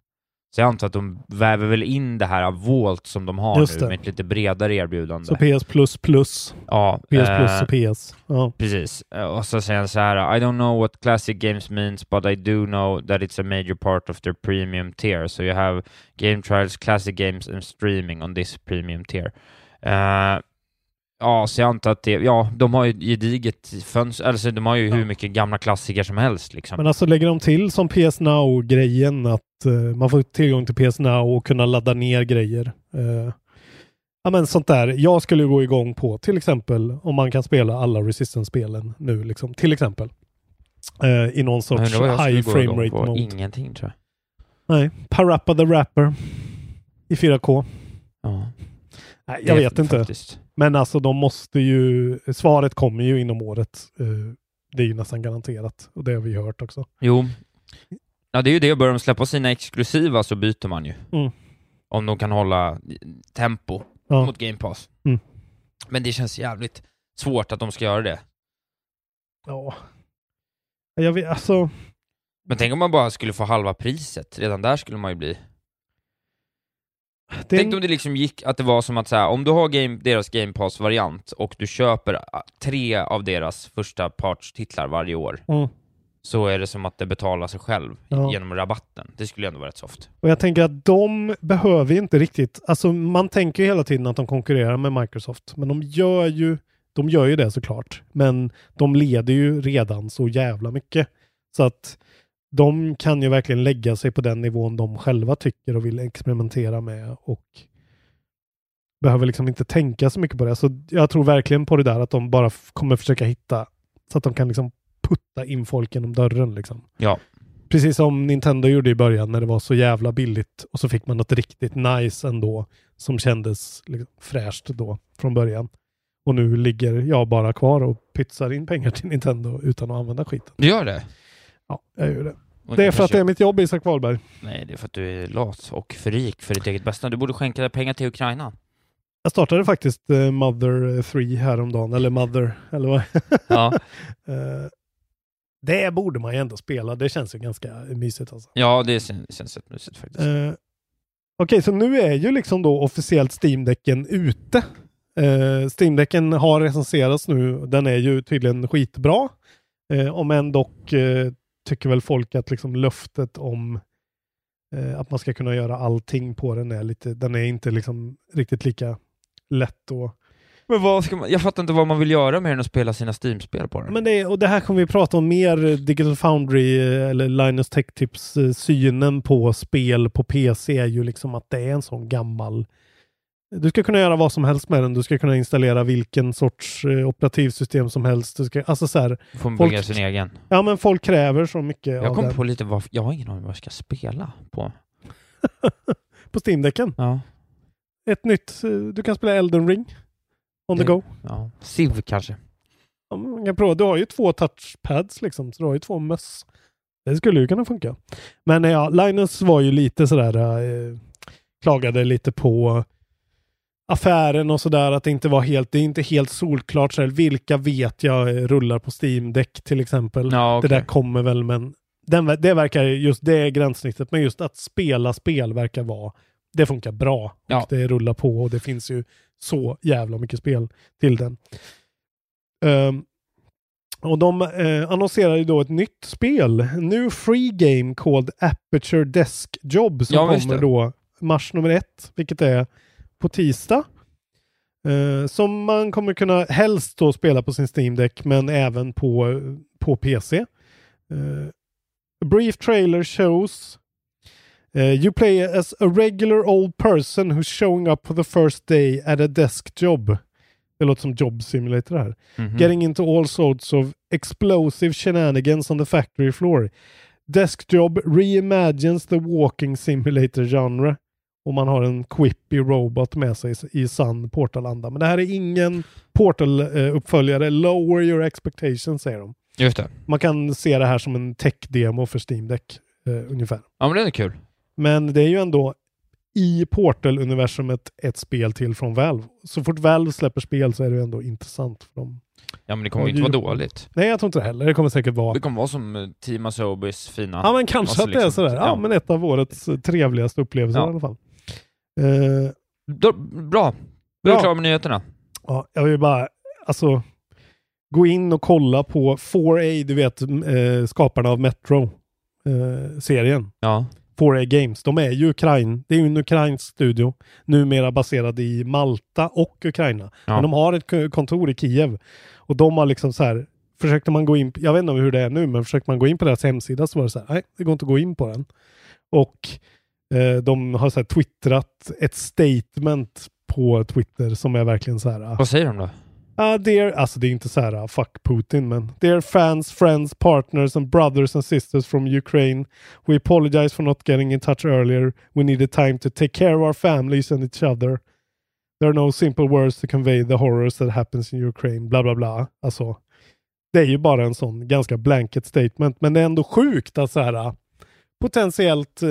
Så jag antar att de väver väl in det här av Volt som de har Just nu det. med ett lite bredare erbjudande. Så PS plus plus. ja, PS plus eh, och PS. Ja. Precis. Eh, Och så säger han så här, I don't know what classic games means, but I do know that it's a major part of their premium tier. So you have game trials, classic games and streaming on this premium tier. Eh, ja, så jag antar att det, ja, de har ju gediget fönster, alltså de har ju hur mycket gamla klassiker som helst liksom. Men alltså lägger de till som PS Now-grejen att eh, man får tillgång till PS Now och kunna ladda ner grejer. Eh, ja men sånt där. Jag skulle gå igång på till exempel om man kan spela alla Resistance-spelen nu liksom. Till exempel. I någon sorts high frame rate på. mode. Ingenting tror jag. Nej. Parappa the Rapper. I 4K. Ja, Nej, jag vet inte. Faktiskt. Men alltså de måste ju, svaret kommer ju inom året. Eh, det är ju nästan garanterat. Och det har vi hört också. Jo. Ja, det är ju det. Börjar de släppa sina exklusiva så byter man ju. Mm. Om de kan hålla tempo Ja. mot Game Pass. Mm. Men det känns jävligt svårt att de ska göra det. Ja. Jag vet, alltså. Men tänk om man bara skulle få halva priset. Redan där skulle man ju bli... Det Tänk om det liksom gick att det var som att säga, om du har game, deras Game Pass-variant och du köper ah, tre av deras första partstitlar varje år, Mm. så är det som att det betalar sig själv Ja. genom rabatten. Det skulle ändå vara rätt soft. Och jag tänker att de behöver ju inte riktigt, alltså man tänker ju hela tiden att de konkurrerar med Microsoft, men de gör ju, de gör ju det såklart, men de leder ju redan så jävla mycket. Så att de kan ju verkligen lägga sig på den nivån de själva tycker och vill experimentera med och behöver liksom inte tänka så mycket på det. Så jag tror verkligen på det där att de bara kommer försöka hitta så att de kan liksom putta in folk genom dörren liksom. Ja. Precis som Nintendo gjorde i början när det var så jävla billigt och så fick man något riktigt nice ändå som kändes liksom fräscht då från början. Och nu ligger jag bara kvar och pytsar in pengar till Nintendo utan att använda skiten. Du gör det? Ja, jag gör det. Och Det är för att det är mitt jobb, Isak Wahlberg. Nej, det är för att du är lat och för rik för ditt eget bästa. Du borde skänka pengar till Ukraina. Jag startade faktiskt eh, Mother 3 häromdagen, eller Mother, eller vad? Ja, Eh, det borde man ju ändå spela. Det känns ju ganska mysigt alltså. ja det känns, känns rätt mysigt faktiskt. Eh, Okej, så nu är ju liksom då officiellt Steam-däcken ute. Uh, Steam-däcken har recenserats nu. Den är ju tydligen skitbra. Uh, om än dock eh, tycker väl folk att liksom löftet om eh, att man ska kunna göra allting på den är lite, den är inte liksom riktigt lika lätt och Men vad ska man, jag fattar inte vad man vill göra mer än att spela sina Steam-spel på den. Men det, och det här kommer vi prata om mer, Digital Foundry eh, eller Linus Tech Tips eh, synen på spel på PC är ju liksom att det är en sån gammal du ska kunna göra vad som helst med den. Du ska kunna installera vilken sorts eh, operativsystem som helst. Du ska, alltså så här, Får folk- bygga sin egen. ja men folk kräver så mycket Jag av kom den. på lite vad, jag har ingen aning vad jag ska spela på. på Steam-däcken. Ja. Ett nytt, eh, du kan spela Elden Ring. On the Det- go. ja. Civ kanske. Ja, man kan prova. Du har ju två touchpads liksom, så du har ju två möss. Det skulle ju kunna funka. Men eh, ja, Linus var ju lite sådär, eh, klagade lite på affären och sådär, att det inte var helt, det är inte helt solklart så här, vilka vet jag rullar på Steam-däck till exempel. Ja, Det okej. där kommer väl, men den, det verkar just det gränssnittet, men just att spela spel verkar vara, det funkar bra. Och Ja. det rullar på och det finns ju så jävla mycket spel till den. Ehm, och de eh, annonserar ju då ett nytt spel, new free game called Aperture Desk Job som Ja, kommer det. då mars nummer ett, vilket är på tisdag. Eh, som man kommer kunna helst då spela på sin Steam Deck men även på, på PC. Eh, a brief trailer shows eh, you play as a regular old person who's showing up for the first day at a desk job. Det låter som Job Simulator här. Mhm. Getting into all sorts of explosive shenanigans on the factory floor. Desk Job reimagines the walking simulator genre. Och man har en quippy robot med sig i sann Portal-anda. Men det här är ingen Portal-uppföljare. Lower your expectations säger de. Just det. Man kan se det här som en tech-demo för Steam Deck eh, ungefär. Ja, men det är kul. Men det är ju ändå i Portal-universumet ett spel till från Valve. Så fort Valve släpper spel så är det ju ändå intressant för dem. Ja, men det kommer ju inte vara dåligt. Nej, jag tror inte det heller. Det kommer säkert vara... Det kommer vara som eh, Team Asobis fina... Ja, men kanske Alltså att det är liksom- sådär. Ja, ja. men ett av årets eh, trevligaste upplevelser Ja. i alla fall. Eh, Då, bra. Då är vi klara med nyheterna. ja, jag vill bara, alltså, gå in och kolla på 4A, du vet, eh, skaparna av Metro-serien. Ja. 4A Games, de är ju Ukraina. Det är ju en ukrainsk studio, numera baserad i Malta och Ukraina. Ja. Men de har ett k- kontor i Kiev. Och de har liksom så här, försökte man gå in, jag vet inte hur det är nu, men försökte man gå in på deras hemsida så var det så här, nej, det går inte att gå in på den. Och eh, de har så här twittrat ett statement på Twitter som är verkligen så här, ah, Vad säger de då? Ah, dear, alltså det är inte så här uh, fuck Putin, men dear fans, friends, partners and brothers and sisters from Ukraine. We apologize for not getting in touch earlier. We needed time to take care of our families and each other. There are no simple words to convey the horrors that happens in Ukraine. Bla bla bla. Alltså, det är ju bara en sån ganska blanket statement, men det är ändå sjukt att så här uh, potentiellt eh,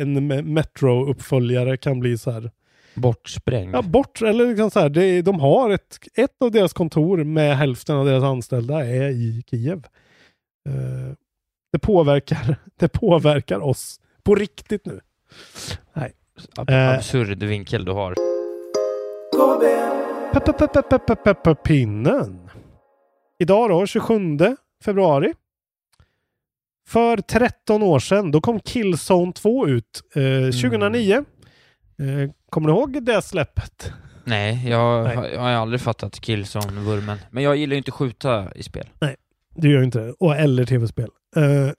en me- Metro-uppföljare kan bli så här Bortsprängd. Ja, bort, eller liksom så här, det, de har ett, ett av deras kontor med hälften av deras anställda är i Kiev. Eh, det, påverkar, det påverkar oss på riktigt nu. Ab- Eh. Absurd vinkel du har. Pinnen. Idag då, 27 februari. För 13 år sedan, då kom Killzone 2 ut. Eh, 2009. Eh, kommer du ihåg det släppet? Nej, jag, Nej. Har, jag har aldrig fattat Killzone-vurmen. Men jag gillar ju inte skjuta i spel. Du gör ju inte det. Och eller tv-spel. Eh,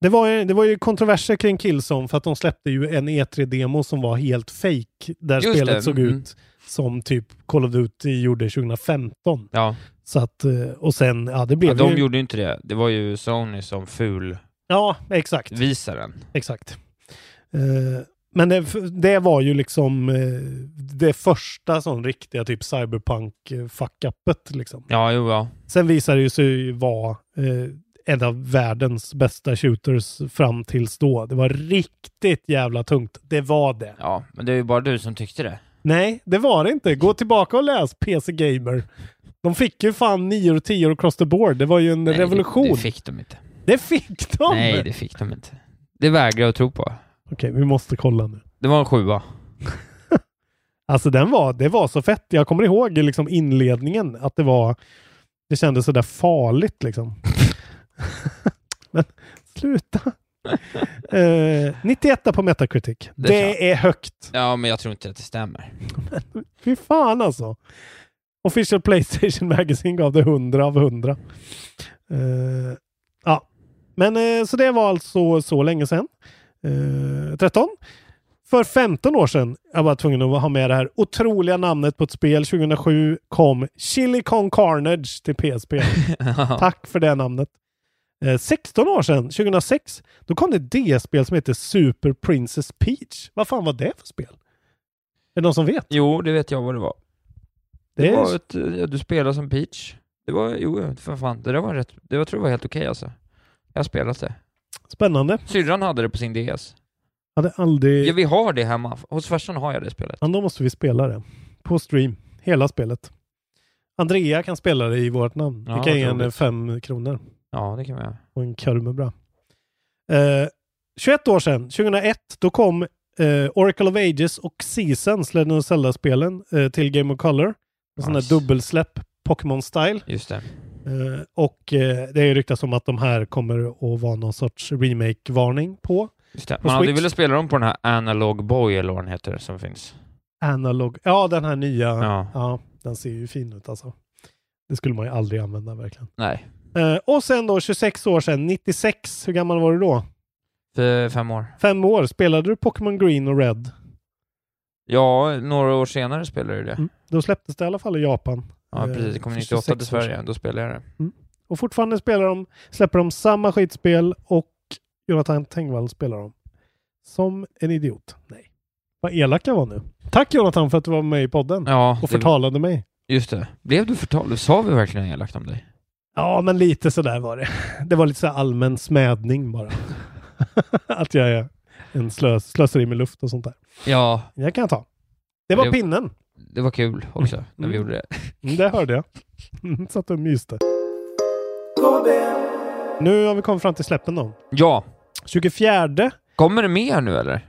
Det var, ju- det var ju kontroverser kring Killzone för att de släppte ju en E3-demo som var helt fake. Där Just spelet det, såg mm. ut som typ Call of Duty gjorde 2015. Ja, Så att, eh, och sen, ja det blev ja de ju... gjorde ju inte det. Det var ju Sony som ful Ja, exakt. visaren. Exakt. Eh, men det, det var ju liksom eh, det första sån riktiga typ cyberpunk fuck-upet liksom. Ja, jo, ja. Sen visade det ju sig vara eh, en av världens bästa shooters fram tills då. Det var riktigt jävla tungt. Det var det. Ja, men det är ju bara du som tyckte det. Nej, det var det inte. Gå tillbaka och läs PC Gamer. De fick ju fan 9 och 10 across the board. Det var ju en Nej, revolution. Det, det fick de inte. Det fick de! Nej, det fick de inte. Det vägrar jag att tro på. Okej, vi måste kolla nu. Det var en sjua. Alltså den var, det var så fett. Jag kommer ihåg liksom inledningen att det var, det kändes sådär farligt liksom. Men sluta. Eh, 91 på Metacritic. Det, Det är högt. Ja, men jag tror inte att det stämmer. Fy fan alltså. Official Playstation Magazine gav det 100 av 100. Eh, ja, men eh, så det var alltså så länge sedan. Eh, 13. För 15 år sedan, jag var tvungen att ha med det här otroliga namnet på ett spel. 2007 kom Chili Con Carnage till PSP. Tack för det namnet. Eh, 16 år sedan, 2006, då kom det ett D-spel som heter Super Princess Peach. Vad fan var det för spel? Är det någon som vet? Jo, det vet jag vad det var. Det, Det är- var ett, ja, du spelade som Peach. Det var, jo, för fan, det där var rätt, det var, tror jag var helt okej alltså. Jag har spelat det. Spännande. Syrran hade det på sin DS. Hade aldrig... Ja, vi har det hemma. Hos farsan har jag det spelet. Ja, då måste vi spela det. På stream. Hela spelet. Andrea kan spela det i vårt namn. Ja, vi kan ge henne fem kronor. Ja, det kan vi göra. Och en korv med bra. Eh, 21 år sedan, 2001, då kom eh, Oracle of Ages och Seasons, Legend of Zelda-spelen, eh, till Game of Color. En sån Nice. där dubbelsläpp, Pokémon-style. Just det. Eh, och eh, det är ryktas om att de här kommer att vara någon sorts remake-varning på. Just det. På Man hade Switch. velat spela dem på den här Analog Boy, eller vad den heter, som finns. Analog. Ja, den här nya. Ja. Ja. den ser ju fin ut alltså. Det skulle man ju aldrig använda verkligen. Nej. Eh, och sen då 26 år sedan, 96. Hur gammal var du då? För fem år. Fem år. Spelade du Pokémon Green och Red? Ja, några år senare spelade du det. Mm. Då släpptes det i alla fall i Japan. Ja, Eh, precis. Det kom för 98 till 26 år Sverige. Då spelade jag det. Och fortfarande spelar de, släpper de samma skitspel och Jonathan Tengvall spelar dem. Som en idiot. Nej. Vad elak jag var nu. Tack Jonathan för att du var med i podden Ja, och det, förtalade mig. just det. Blev du förtalad? Sa vi verkligen elakt om dig? Ja, men lite sådär var det. Det var lite så allmän smädning bara. att jag är en slös, slöseri med luft och sånt där. Ja, Jag kan ta. Det var Det- pinnen. det var kul också när vi Mm. gjorde det. Mm, Det hörde jag. Mm, Satt och myste. Nu har vi kommit fram till släppen då. Ja, 24. kommer det mer nu eller?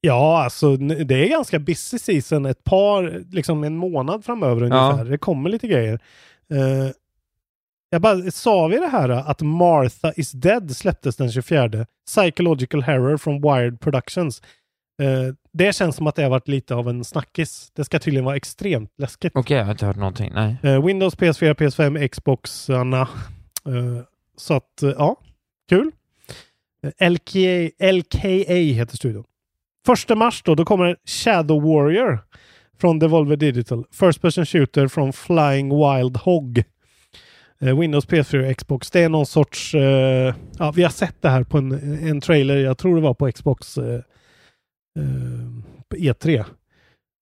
Ja, alltså det är ganska busy season. Ett par, liksom en månad framöver ungefär. Det kommer lite grejer. Eh, jag bara, sa vi det här att Martha is dead släpptes den 24? Psychological Horror från Wired Productions. Eh, det känns som att det har varit lite av en snackis. Det ska tydligen vara extremt läskigt. Okej, jag har inte hört någonting. Nej. Eh, Windows, PS4, PS5, Xboxarna. Eh, så att, eh, ja, kul. Eh, LKA, LKA heter studion. Första mars då, då kommer Shadow Warrior från Devolver Digital. First person shooter från Flying Wild Hog. Eh, Windows, PS4 och Xbox. Det är någon sorts... eh, ja, vi har sett det här på en, en trailer. Jag tror det var på Xbox eh, eh, på E3.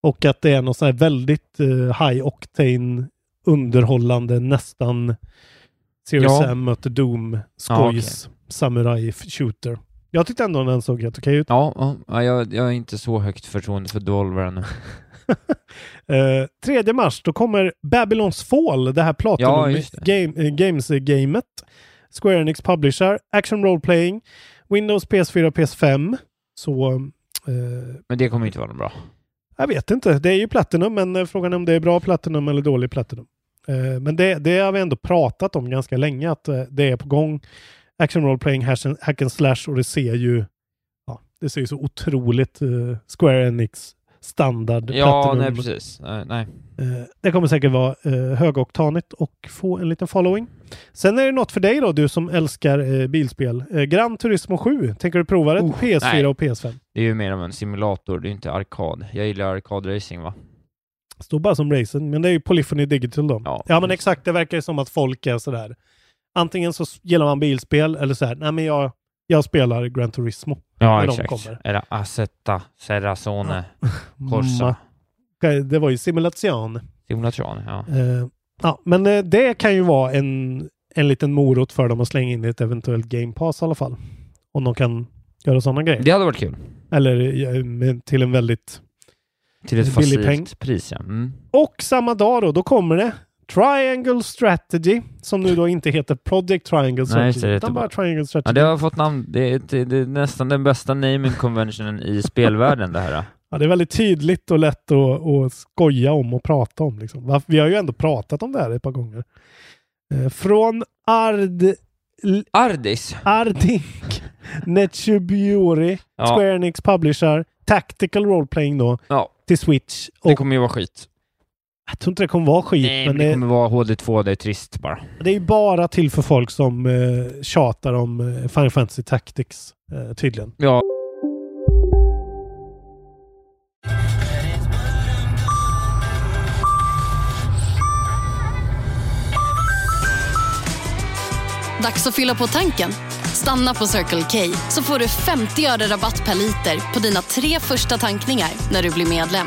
Och att det är någon sån här väldigt eh, high octane underhållande nästan Serious Ja. Sam möter Doom skojs samurai f- shooter. Jag tyckte ändå den såg helt okej ut. Ja, ja, ja jag, jag är inte så högt förtroende för Devolver ännu. Eh, 3 mars, då kommer Babylons Fall, det här Platinum Ja, game, eh, Games-gamet. Square Enix publisher, action role playing, Windows, PS4 PS5. Så eh, Men det kommer inte vara något bra. jag vet inte, det är ju Platinum, men eh, frågan är om det är bra Platinum eller dålig Platinum. Eh, men det, det har vi ändå pratat om ganska länge, att eh, det är på gång. Action role playing, hack and slash och det ser ju ja, det ser ju så otroligt eh, Square Enix standard Ja, Platinum. nej precis. Nej, nej. Eh, det kommer säkert vara eh, högoktanigt och få en liten following. Sen är det något för dig då, du som älskar eh, bilspel. Gran Turismo 7, tänker du prova det? Oh, PS4 nej. och PS5. Det är ju mer av en simulator, det är inte arkad. Jag gillar arkadracing va? Står bara som racing, men det är ju Polyphony Digital då. Ja, Ja, men exakt. Det verkar ju som att folk är sådär. Antingen så gillar man bilspel eller så här, nej men jag, jag spelar Gran Turismo. Ja, när de exakt. kommer. Eller Asetta, Serrazone, Corsa, Det var ju simulation. Simulation. Ja. Eh, ja, men eh, det kan ju vara en, en liten morot för dem att slänga in i ett eventuellt Game Pass i alla fall. Om de kan göra sådana grejer. Det hade varit kul. Eller till en väldigt... Till ett Billig peng. pris ja. Mm. Och samma dag då, då kommer det Triangle Strategy, som nu då inte heter Project Triangle Nej, Strategy, just det, det utan bara Triangle Ja, Strategy. det har fått namn. Det är, det, det är nästan den bästa naming conventionen i spelvärlden det här. Ja, det är väldigt tydligt och lätt att, att skoja om och prata om. Liksom. Vi har ju ändå pratat om det här ett par gånger. Eh, från Ard... Ardis. Ardink Netsubiori, Ja. Square Enix Publisher, Tactical Role Playing då, Ja, till Switch. det Och kommer ju vara skit. Jag tror inte det kommer vara skit, Nej, men det det, kommer vara HD2, det är trist bara. det är ju bara till för folk som eh, tjatar om eh, Final Fantasy Tactics, eh, tydligen. Ja, Dags att fylla på tanken. Stanna på Circle K så får du 50 öre rabatt per liter på dina tre första tankningar när du blir medlem.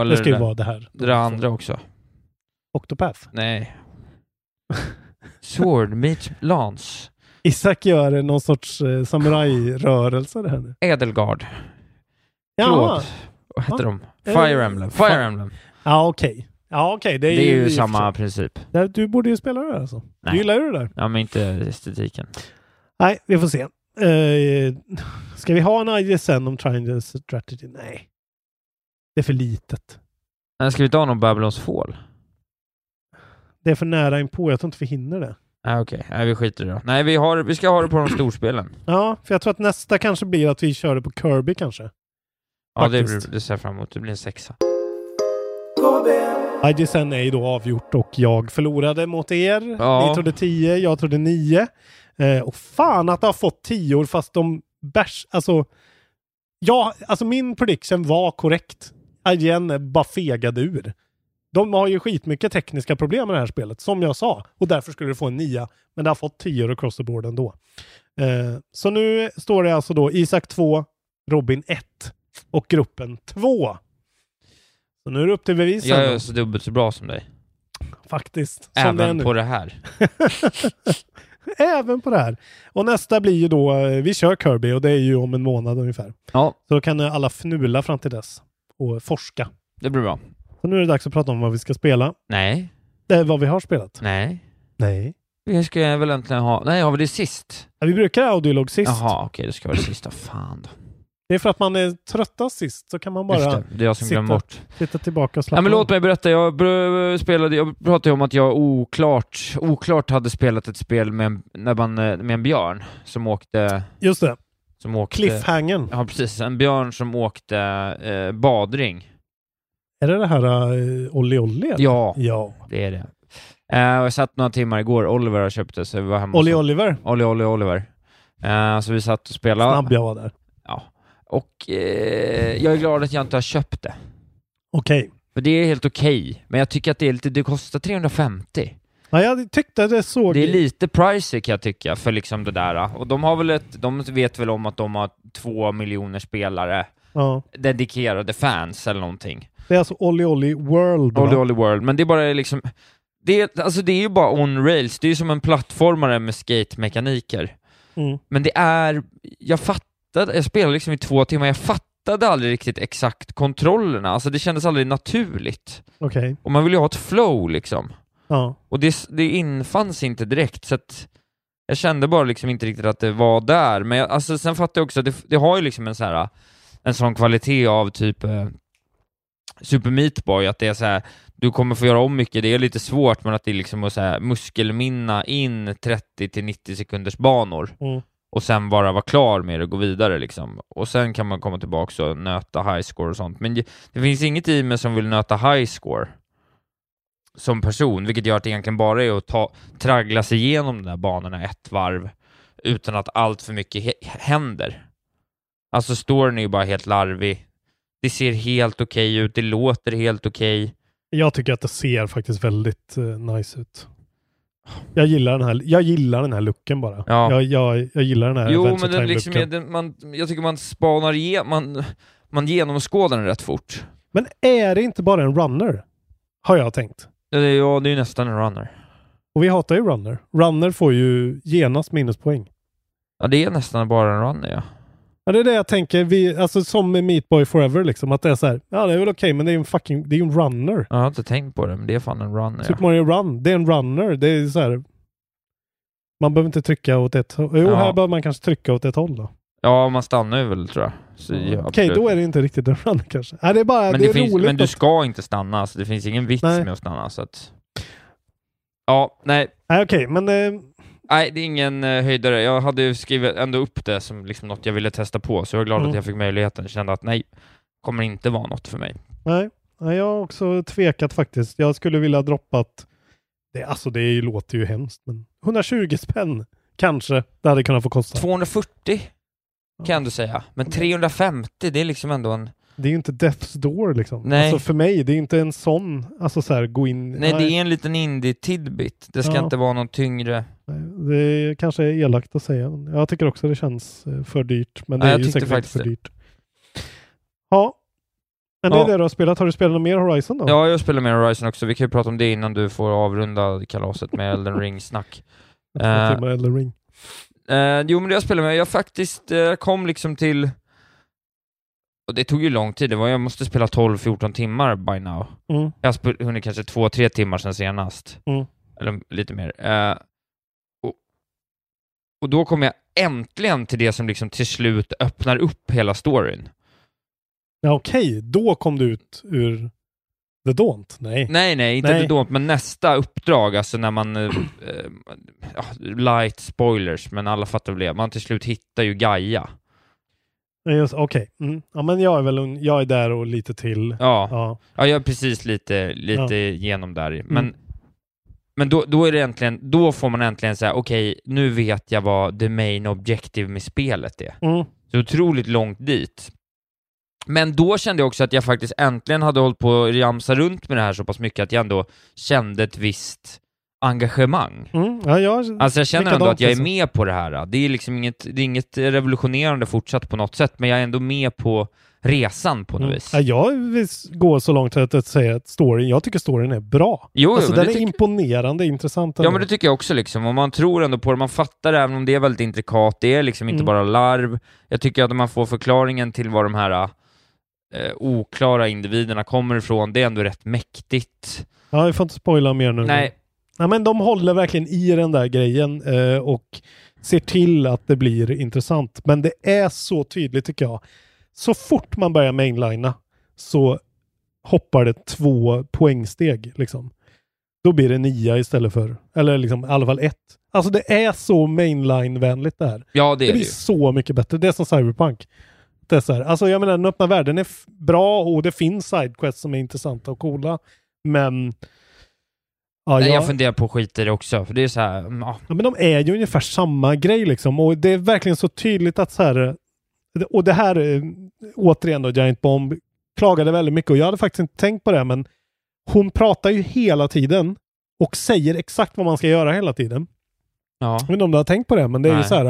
Eller Det ska ju där- vara det här. Det där andra också. Octopath. Nej. Sword meets Lance. Isak gör någon sorts eh, samurajrörelse det här nu. Edelgard. Ja, Förlåt. Vad heter Ja. de? Eh, Fire Emblem. fa- Fire Emblem. ja okej. Ja, okej. Det, Det är ju samma princip. Du borde ju spela det där alltså. Nej. Du gillar ju det där. Ja, men inte estetiken. Nej, vi får se. Eh, ska vi ha en IGSN om Triangle Strategy? Nej. Det är för litet. Men ska vi inte ha någon Babylons Fall? Det är för nära inpå. Jag tror inte vi hinner det. Nej, okej. Nej, vi skiter i det då. Nej, vi, har, vi ska ha det på de storspelen. Ja, för jag tror att nästa kanske blir att vi kör det på Kirby kanske. Ja, det, blir- det ser jag fram emot. Det blir en sexa. IGSN är ju då avgjort och jag förlorade mot er. Ja. Ni trodde 10, jag trodde 9. Eh, och fan att det har fått 10 fast de bärs... Alltså, ja, alltså min prediction var korrekt. IGN bara fegade ur. De har ju skitmycket tekniska problem med det här spelet, som jag sa. Och därför skulle det få en 9. Men det har fått 10 across the board ändå. Eh, så nu står det alltså då Isak 2, Robin 1 och gruppen 2. Så nu är det upp till bevis. Jag är så dubbelt så bra som dig. Faktiskt. Som det är Även nu. på det här. Även på det här. Och nästa blir ju då, eh, vi kör Kirby och det är ju om en månad ungefär. Ja, Så då kan alla fnula fram till dess och forska. det blir bra. Så nu är det dags att prata om vad vi ska spela. Nej, Det är vad vi har spelat. nej. Nej. Vi ska väl äntligen ha... Nej, har vi det sist? Ja, vi brukar audiolog sist. Jaha, okej, det ska vara det sista. Fan då. Det är för att man är tröttast sist så kan man Just bara det, det är jag som sitta- bort. sitta tillbaka och slappna Ja, men låt mig berätta, jag spelade, jag pratade om att jag oklart, oklart hade spelat ett spel med en, när man, eh, med en björn som åkte... Just det. Som åkte Cliffhangern. Ja, precis. En björn som åkte eh, badring. Är det det här uh, Olli Olli? Ja, Ja. det är det. Och jag satt några timmar igår, Oliver har köpt det, så vi var hemma Olli Oliver. Olli, Olli, Oliver. Eh, så vi satt och spelade. Snabb jag var där. Och eh, jag är glad att jag inte har köpt det. Okej. För det är helt okej, men jag tycker att det är lite, det kostar 350. Ja, jag tyckte det såg... Det är lite pricey kan jag tycka för liksom det där. Och de har väl ett, de vet väl om att de har två miljoner spelare Ja. dedikerade fans eller någonting. Det är alltså Olly Olly World. Olly Olly World, men det är bara liksom... Det är, alltså det är ju bara on rails, det är ju som en plattformare med skate-mekaniker. Mm. Men det är... Jag fattade, jag spelade liksom i två timmar, jag fattade aldrig riktigt exakt kontrollerna, alltså det kändes aldrig naturligt. Okej. Och man vill ju ha ett flow liksom. Ja. Och det, det infanns inte direkt, så att jag kände bara liksom inte riktigt att det var där. Men jag, alltså, sen fattade jag också att det, det har ju liksom en, så här, en sån kvalitet av typ eh, Super Meat Boy, att det är så här, du kommer få göra om mycket, det är lite svårt, men att det är liksom att så här, muskelminna in 30 till 90 sekunders banor Mm. och sen bara vara klar med det och gå vidare liksom. Och sen kan man komma tillbaka och nöta high score och sånt. Men det, det finns inget i mig som vill nöta high score som person, vilket gör att det egentligen bara är att ta, traggla sig igenom de där banorna ett varv utan att allt för mycket händer. Alltså storyn är ju bara helt larvig. Det ser helt okej ut, det låter helt okej. Jag tycker att det ser faktiskt väldigt eh, nice ut. Jag gillar den här, jag gillar den här looken bara. Ja. Jag, jag, jag gillar den här Jo, Adventure men den liksom är, den, man, jag tycker man spanar igen, man, man genomskådar den rätt fort. Men är det inte bara en runner? Har jag tänkt. Ja, det är, ja, det är ju nästan en runner. Och vi hatar ju runner. Runner får ju genast minuspoäng. Ja, det är nästan bara en runner, ja. Ja, det är det jag tänker, vi, alltså som med Meat Boy Forever liksom, att det är så här, ja det är väl okej, men det är en fucking, det är ju en runner. Jag har inte tänkt på det, men det är fan en runner. Super Ja. Mario Run, det är en runner. Det är så här, man behöver inte trycka åt ett håll. Jo, Ja. här behöver man kanske trycka åt ett håll då. Ja, man stannar ju väl tror jag. Så, ja, Okej, absolut. då är det inte riktigt en runner kanske. Nej, det är bara, men det, det är finns, roligt Men du att... ska inte stanna, så det finns ingen vits Nej. med att stanna. Så att... Ja, nej. Nej, okej, men eh, Nej, det är ingen uh, höjdare. Jag hade ju skrivit ändå upp det som liksom något jag ville testa på, så jag är glad Mm. att jag fick möjligheten. Kände att nej, kommer inte vara något för mig. nej. nej, jag har också tvekat faktiskt. Jag skulle vilja droppat, det, alltså det är ju- låter ju hemskt, men 120 spänn kanske det hade kunnat få kosta. 240 kan du säga, men 350, det är liksom ändå en... Det är ju inte Death's Door liksom. Nej. Alltså för mig, det är inte en sån, alltså så här, gå in... Nej, det är en liten indie-tidbit. Det ska Ja. inte vara någon tyngre... Nej, Det kanske är elakt att säga. Jag tycker också det känns eh, för dyrt. Men det Ja, är jag ju säkert inte för det. dyrt. Ja. Men det är Ja. det du har spelat. Har du spelat mer Horizon då? Ja, jag spelar med Horizon också. Vi kan ju prata om det innan du får avrunda kalaset med Elden Ring-snack. Två Eh, timmar Elden Ring. Eh, jo, men det jag spelade med, jag faktiskt eh, kom liksom till... Och det tog ju lång tid, det var, jag måste spela 12-14 timmar by now. Mm. Jag har hunnit kanske 2-3 timmar sedan senast. Mm. Eller lite mer. Eh, och, och då kom jag äntligen till det som liksom till slut öppnar upp hela storyn. Ja, Okej, då kom du ut ur The Daunt? Nej. Nej, nej, inte Nej. det då, men nästa uppdrag, alltså när man... Eh, eh, ja, light spoilers, men alla fattar väl det. Man till slut hittar ju Gaia. Okej. Mm. Ja, men jag är väl jag är där och lite till. Ja. Ja. Ja, jag är precis lite, lite genom där. Men, Mm. men då, då är det äntligen, då får man äntligen säga, okej, nu vet jag vad the main objective med spelet är. Mm. Så otroligt långt dit. Men då kände jag också att jag faktiskt äntligen hade hållit på att ramsa runt med det här så pass mycket att jag ändå kände ett visst engagemang. Mm. Ja, jag, Alltså jag känner ändå att jag är liksom. med på det här. Det är liksom inget, det är inget revolutionerande fortsatt på något sätt, men jag är ändå med på resan på något Mm. vis. Ja, jag vill gå så långt att, att säga att storyn, jag tycker storyn är bra. Jo, alltså den det är imponerande, intressant. Ja men det tycker jag också liksom, och man tror ändå på det, man fattar det även om det är väldigt intrikat, det är liksom inte Mm. bara larv. Jag tycker att man får förklaringen till var de här eh, oklara individerna kommer ifrån, det är ändå rätt mäktigt. Ja, vi får inte spoila mer nu. Nej. Ja, men de håller verkligen i den där grejen eh, och ser till att det blir intressant. Men det är så tydligt tycker jag. Så fort man börjar mainlina så hoppar det två poängsteg. Liksom. Då blir det nia istället för, eller liksom i alla fall ett. Alltså det är så mainline-vänligt det här. Ja, det är det blir så mycket bättre. Det är som Cyberpunk. Det är så här. Alltså jag menar, den öppna världen är bra och det finns sidequests som är intressanta och coola. Men... Ja, Nej, jag- jag funderar på skit i det också, för det är så här, mm, ja, Ja, men de är ju ungefär samma grej liksom. Och det är verkligen så tydligt att så här... Och det här, eh, återigen då, Giant Bomb. klagade väldigt mycket och jag hade faktiskt inte tänkt på det men hon pratar ju hela tiden och säger exakt vad man ska göra hela tiden. Ja. Jag vet inte om du har tänkt på det men det är ju Nej. så här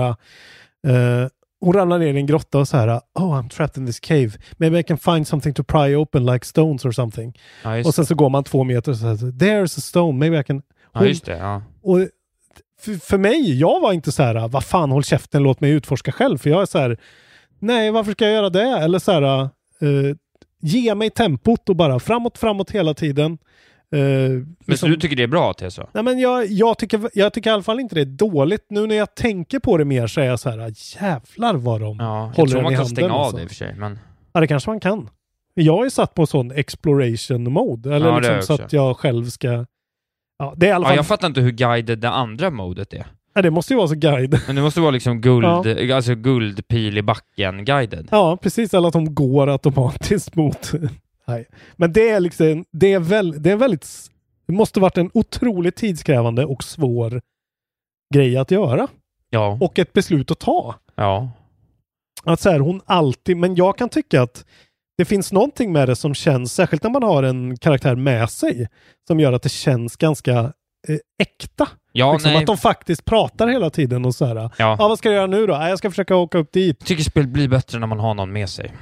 eh, hon ramlar ner i en grotta och så här Oh I'm trapped in this cave. Maybe I can find something to pry open like stones or something. Ja, Och sen så går man två meter och så här, There's a stone, maybe I can... Ja, just det. Ja. Och för, för mig, jag var inte så här, vad fan håll käften, låt mig utforska själv. För jag är så här, nej varför ska jag göra det? Eller så här, eh, ge mig tempot och bara framåt, framåt hela tiden. Eh, Men liksom- så du tycker det är bra så? Nej, men jag, jag, tycker, jag tycker i alla fall inte det är dåligt. Nu när jag tänker på det mer så är jag så här, jävlar vad de Ja, jag håller tror den man kan stänga av alltså. det i och för sig, men... Ja, det kanske man kan. Jag är satt på sån exploration mode. Eller Ja, liksom jag så att jag själv ska... Ja, det är i alla Ja, fall... jag fattar inte hur guided det andra modet är. ja, det måste ju vara så guide. Men det måste vara liksom guld, Ja. alltså guldpil i backen guided. Ja, precis. Eller att de går automatiskt mot... Nej. Men det är liksom, det är, väl, det är väldigt... Det måste varit en otroligt tidskrävande och svår grej att göra. Ja. Och ett beslut att ta. Ja. Att så här, hon alltid, men jag kan tycka att det finns någonting med det som känns, särskilt när man har en karaktär med sig, som gör att det känns ganska eh, äkta. Ja, liksom. Att de faktiskt pratar hela tiden och så här, ja. Ja. vad ska jag göra nu då? Ja, jag ska försöka åka upp dit. Jag tycker spel blir bättre när man har någon med sig.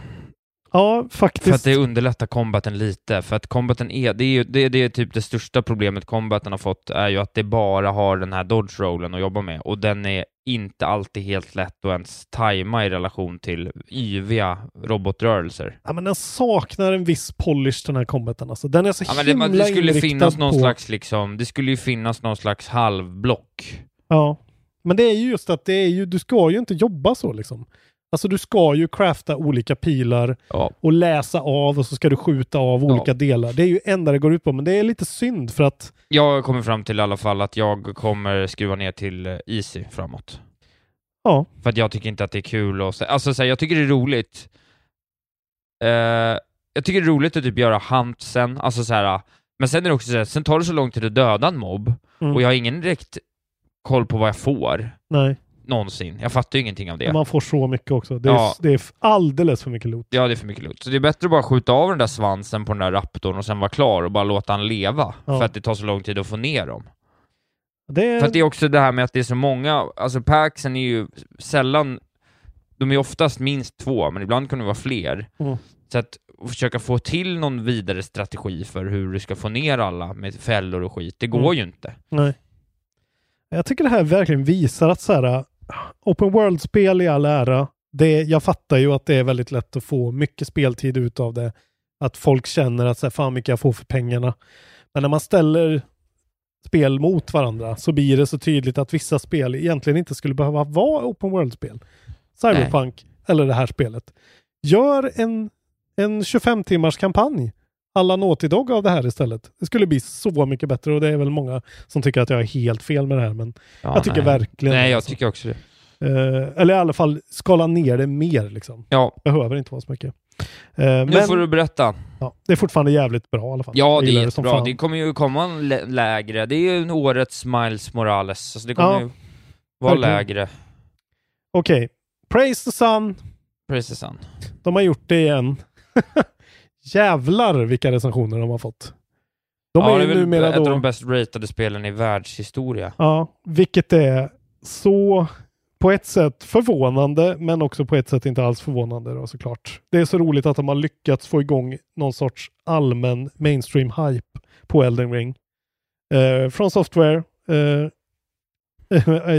Ja, faktiskt. För att det underlättar combaten lite. För att combaten är, det är ju, det, det är typ det största problemet combaten har fått, är ju att det bara har den här dodge rollen att jobba med. Och den är inte alltid helt lätt att ens tajma i relation till yviga robotrörelser. Ja, men den saknar en viss polish den här combaten. Alltså. Den är så Ja, det, himla men det skulle inriktad finnas någon på... slags liksom, det skulle ju finnas någon slags halvblock. Ja. Men det är ju just att det är ju, du ska ju inte jobba så liksom. Alltså du ska ju crafta olika pilar Ja. och läsa av och så ska du skjuta av olika delar. Det är ju enda det går ut på, men det är lite synd för att Jag kommer fram till i alla fall att jag kommer skruva ner till eh, Easy framåt. Ja. För att jag tycker inte att det är kul att... Alltså så här, jag tycker det är roligt. Eh, jag tycker det är roligt att typ göra huntsen, alltså så här. Men sen är det också så här, sen tar det så lång tid att döda en mobb Mm. och jag har ingen direkt koll på vad jag får nej, någonsin. Jag fattar ju ingenting av det. man får så mycket också. Det är, Ja. det är alldeles för mycket loot. Ja, det är för mycket loot. Så det är bättre att bara skjuta av den där svansen på den där raptorn och sen vara klar och bara låta han leva. Ja. För att det tar så lång tid att få ner dem. Det För att det är också det här med att det är så många, alltså packsen är ju sällan, de är oftast minst två, men ibland kan det vara fler. Mm. Så att försöka få till någon vidare strategi för hur du ska få ner alla med fällor och skit, det går Mm. ju inte. Nej. Jag tycker det här verkligen visar att så här, open world-spel i all ära. Det, jag fattar ju att det är väldigt lätt att få mycket speltid ut av det. Att folk känner att så här, fan mycket jag får för pengarna. Men när man ställer spel mot varandra så blir det så tydligt att vissa spel egentligen inte skulle behöva vara open world-spel. Cyberpunk eller det här spelet. Gör en, en 25 timmars kampanj alla Naughty Dog av det här istället. Det skulle bli så mycket bättre och det är väl många som tycker att jag är helt fel med det här men Ja, jag tycker nej. verkligen Nej, det, jag alltså. tycker också det. Eh, eller i alla fall skala ner det mer liksom. Ja, Behöver inte vara så mycket. Eh, nu men får du berätta. ja, det är fortfarande jävligt bra i alla fall. Ja, det är jättebra. fan. Det kommer ju komma en lä- lägre. Det är ju en årets Miles Morales, alltså det kommer Ja, ju vara verkligen. lägre. Okej. Praise the Sun. Precis sant. De har gjort det igen. Jävlar vilka recensioner de har fått. De ja, är det är väl numera ett då... av de bäst ratade spelen i världshistoria. Ja, vilket är så på ett sätt förvånande, men också på ett sätt inte alls förvånande då, såklart. Det är så roligt att de har lyckats få igång någon sorts allmän mainstream-hype på Elden Ring. Eh, från Software. Eh,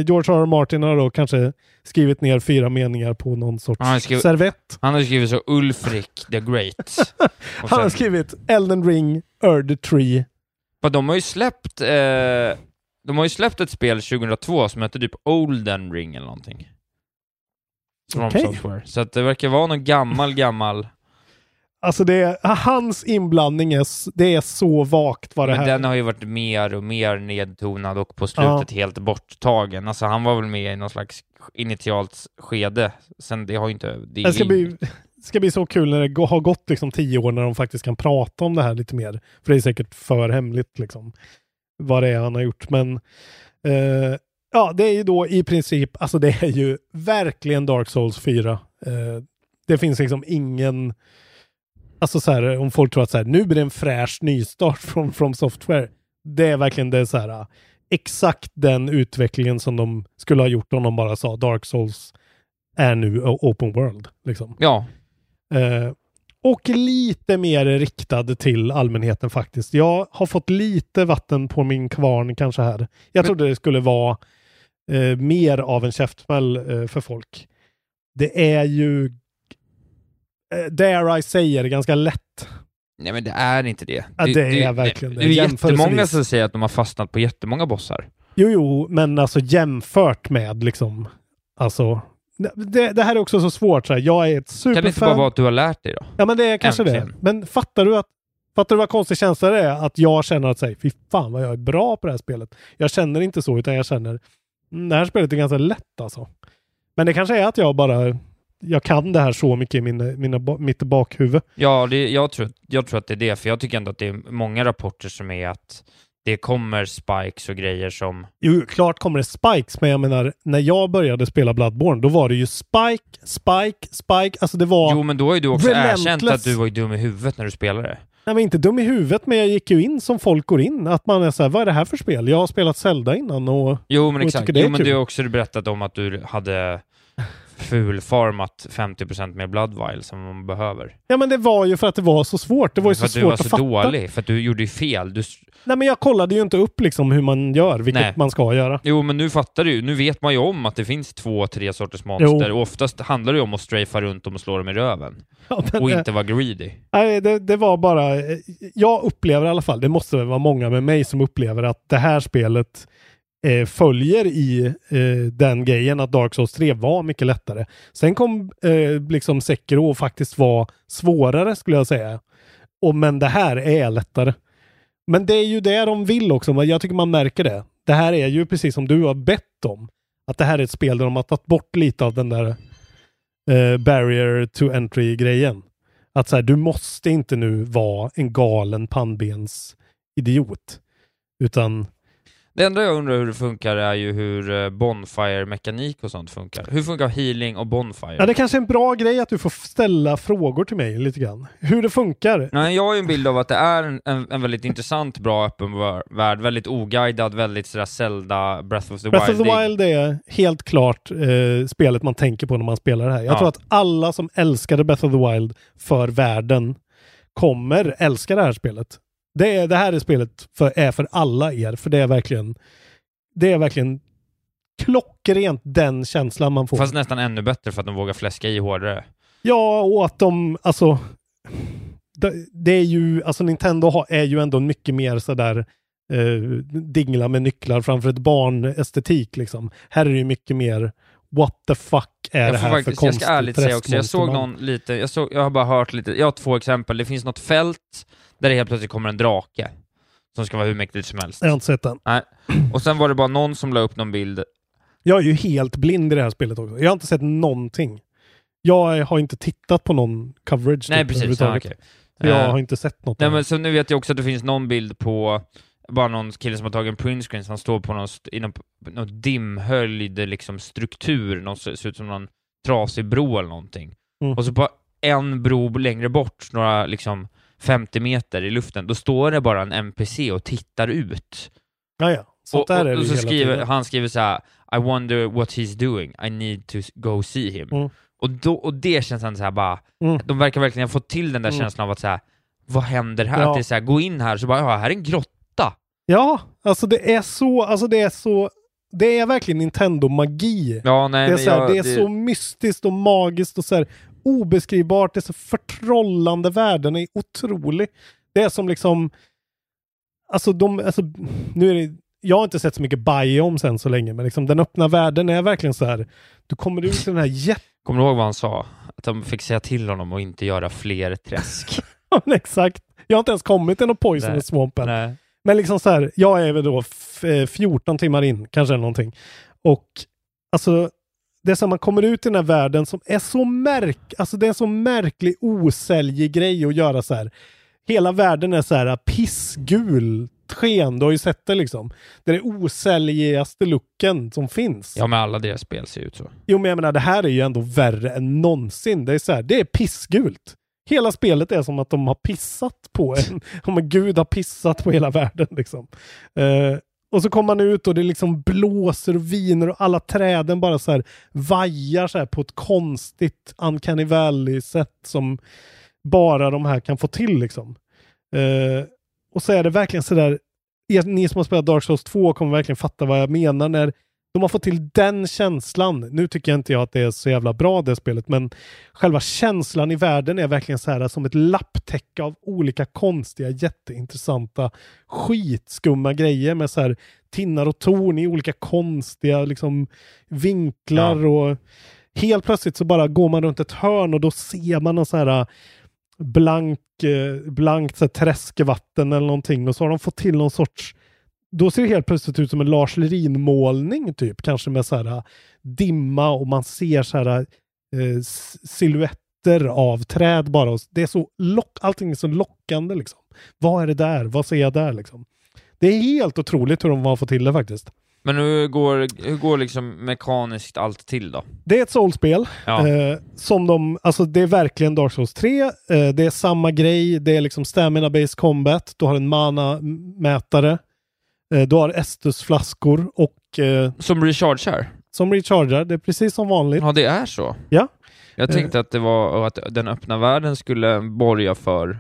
George R. R. Martin har då kanske skrivit ner fyra meningar på någon sorts Han skrivit- servett. Han har skrivit så Ulfric the Great. Han har skrivit Elden Ring, the Tree. De har ju släppt, eh, de har ju släppt ett spel 2002 som heter typ Olden Ring eller någonting. Software. Så att det verkar vara någon gammal, gammal... Alltså det är, hans inblandning är, det är så vagt vad det Men här den har ju varit mer och mer nedtonad och på slutet helt borttagen. Alltså han var väl med i någon slags initialt skede. Sen det har ju inte... Det Det ska in- bli, ska bli så kul när det har gått liksom tio år när de faktiskt kan prata om det här lite mer. För det är säkert för hemligt liksom. Vad det är han har gjort. Men eh, ja, det är ju då i princip, alltså det är ju verkligen Dark Souls 4. Eh, det finns liksom ingen, alltså så här, om folk tror att så här, nu blir det en fräsch nystart från From Software. Det är verkligen det så här, uh, exakt den utvecklingen som de skulle ha gjort om de bara sa Dark Souls är nu open world. Liksom. Ja, Eh, och lite mer riktad till allmänheten faktiskt. Jag har fått lite vatten på min kvarn kanske här. Jag trodde det skulle vara eh, mer av en käftsmäll eh, för folk. Det är ju, dare I säger, ganska lätt. nej men det är inte det. Ja, det är verkligen det. Det är jättemånga som säger att de har fastnat på jättemånga bossar. Jo, jo, men alltså jämfört med liksom, alltså, det, det här är också så svårt. Så här. Jag är ett superfan. Kan det inte bara vara att du har lärt dig då? Ja men det är kanske Äntligen. det. Men fattar du att Fattar du vad konstig känsla det är? Att jag känner att säga, fy fan vad jag är bra på det här spelet. Jag känner inte så, utan jag känner, mm, det här spelet är ganska lätt alltså. Men det kanske är att jag bara, jag kan det här så mycket i min, mina, ba- mitt bakhuvud. Ja, det, jag, tror, jag tror att det är det, för jag tycker ändå att det är många rapporter som är att det kommer spikes och grejer som... Jo, klart kommer det spikes, men jag menar, när jag började spela Bloodborne, då var det ju spike, spike, spike. Alltså det var... Jo, men då har ju du också Relentless. erkänt att du var dum i huvudet när du spelade. Nej, men inte dum i huvudet, men jag gick ju in som folk går in. Att man är så här, vad är det här för spel? Jag har spelat Zelda innan och... Jo, men och exakt. Jo, men kul. du har också berättat om att du hade fulfarmat 50% mer Bloodvile som man behöver. Ja, men det var ju för att det var så svårt. Det var ju för så att du var svårt så att fatta. dålig, för att du gjorde ju fel. Du... Nej, men jag kollade ju inte upp liksom hur man gör, vilket Nej. man ska göra. Jo, men nu fattar du. Nu vet man ju om att det finns två, tre sorters monster Jo. och oftast handlar det ju om att strafa runt dem och slå dem i röven. Ja, Och eh, inte vara greedy. Nej, det, det var bara... eh, Jag upplever i alla fall, det måste väl vara många med mig som upplever att det här spelet eh, följer i eh, den grejen att Dark Souls 3 var mycket lättare. Sen kom eh, liksom Sekiro och faktiskt var svårare skulle jag säga. Och, men det här är lättare. Men det är ju det de vill också. Jag tycker man märker det. Det här är ju precis som du har bett om. Att det här är ett spel där de har tagit bort lite av den där eh, barrier to entry-grejen. Att så här, du måste inte nu vara en galen pannbens idiot. Utan, det enda jag undrar hur det funkar är ju hur eh, Bonfire-mekanik och sånt funkar. Hur funkar healing och Bonfire? ja det kanske är en bra grej att du får ställa frågor till mig lite grann. Hur det funkar. Nej, jag har ju en bild av att det är en, en, en väldigt intressant, bra öppen vär- värld, väldigt oguidad, väldigt sådär Zelda, Breath of the Breath of Wild. the Wild är helt klart eh, spelet man tänker på när man spelar det här. Jag Ja. tror att alla som älskade Breath of the Wild för världen kommer älska det här spelet. Det, är, det här är spelet för, är för alla er, för det är verkligen det är verkligen klockrent den känslan man får. Fast nästan ännu bättre för att de vågar fläska i hårdare. Ja, och att de, alltså, det, det är ju, alltså Nintendo har, är ju ändå mycket mer sådär eh, dingla med nycklar framför ett barn estetik liksom. Här är det ju mycket mer what the fuck är jag det här faktiskt, för jag konstigt ska ärligt säga också, jag såg någon lite, jag, såg, jag har bara hört lite, jag har två exempel. Det finns något fält där det helt plötsligt kommer en drake som ska vara hur mäktigt som helst. Jag har inte sett den. Nej. Och sen var det bara någon som la upp någon bild Jag är ju helt blind i det här spelet också. Jag har inte sett någonting. Jag har inte tittat på någon coverage. Nej typ, precis, ja. Så Jag Eh, har inte sett något. Nej men så nu vet jag också att det finns någon bild på bara någon kille som har tagit en printscreen, så han står på någon, i någon, någon dimhöljd liksom struktur, någon, ser ut som någon trasig bro eller någonting. Mm. Och så på en bro längre bort, några liksom 50 meter i luften, då står det bara en NPC och tittar ut. Ja, ja. Sånt och, där är och, det och så skriver, tiden. han skriver så här: I wonder what he's doing, I need to go see him. Mm. Och, då, och det känns ändå så här bara, Mm. de verkar verkligen ha fått till den där Mm. känslan av att säga vad händer här? Ja. Att det är så här, gå in här, så bara, ja, här är en grotta. Ja, alltså det är så, alltså det är så, det är verkligen Nintendo-magi. Ja, nej, det är, så, här, jag- det är så mystiskt och magiskt och så här obeskrivbart. Det är så förtrollande världen är otrolig. Det är som liksom, alltså de, alltså nu är det, jag har inte sett så mycket biomes än så länge, men liksom den öppna världen är verkligen så här, du kommer ut i den här jätte Kommer du ihåg vad han sa? Att de fick säga till honom att inte göra fler träsk. Exakt. Jag har inte ens kommit till någon Nej. Poisonous Swamp än. Nej. Men liksom så här, jag är väl då f- eh, 14 timmar in, kanske någonting. Och alltså, det är så att man kommer ut i den här världen som är så märk, alltså det är en så märklig osäljig grej att göra så här. Hela världen är så här pissgul sken, du har ju sett det liksom. Det är den osäljigaste looken som finns. Ja, men alla deras spel ser ut så. Jo, men jag menar, det här är ju ändå värre än någonsin. Det är så här, det är pissgult. Hela spelet är som att de har pissat på en. Om en gud har pissat på hela världen liksom. Eh, och så kommer man ut och det liksom blåser och viner och alla träden bara så här vajar så här på ett konstigt uncanny valley-sätt som bara de här kan få till liksom. Eh, och så är det verkligen så där, ni som har spelat Dark Souls 2 kommer verkligen fatta vad jag menar när de har fått till den känslan. Nu tycker jag inte jag att det är så jävla bra det spelet, men själva känslan i världen är verkligen så här som ett lapptäcke av olika konstiga, jätteintressanta, skitskumma grejer med så här tinnar och torn i olika konstiga liksom vinklar och helt plötsligt så bara går man runt ett hörn och då ser man någon så här blank, eh, blankt så här, träskvatten eller någonting och så har de fått till någon sorts då ser det helt plötsligt ut som en Lars Lerin-målning typ, kanske med så här äh, dimma och man ser så här eh, silhuetter av träd bara. Det är så lock, allting är så lockande liksom. Vad är det där? Vad ser jag där liksom? Det är helt otroligt hur de har fått till det faktiskt. Men hur går, hur går liksom mekaniskt allt till då? Det är ett soulspel. Ja. Eh, som de, alltså det är verkligen Dark Souls 3. Eh, det är samma grej. Det är liksom stamina based combat. Du har en mana-mätare. Eh, du har Estus-flaskor och... Eh, som rechargear? Som rechargear. Det är precis som vanligt. Ja, det är så? Ja. Jag tänkte att det var att den öppna världen skulle borga för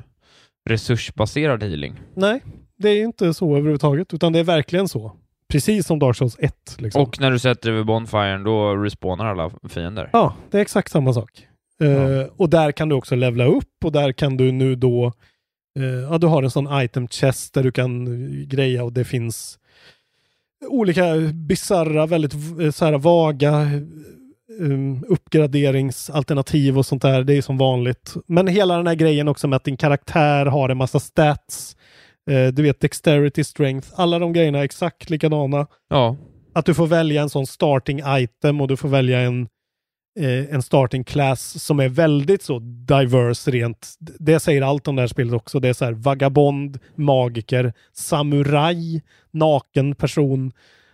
resursbaserad healing. Nej, det är inte så överhuvudtaget. Utan det är verkligen så. Precis som Dark Souls 1. Liksom. Och när du sätter över Bonfiren, då respawnar alla fiender? Ja, det är exakt samma sak. Eh, och där kan du också levla upp och där kan du nu då eh, ja, du har en sån item chest där du kan eh, greja och det finns olika bizarra, väldigt v- så här vaga um, uppgraderingsalternativ och sånt där. Det är som vanligt. Men hela den här grejen också med att din karaktär har en massa stats. Eh, du vet dexterity, strength, alla de grejerna är exakt likadana. Ja. Att du får välja en sån starting item och du får välja en, eh, en starting class som är väldigt så diverse rent. Det säger allt om det här spelet också. Det är så här vagabond, magiker, samuraj, naken person.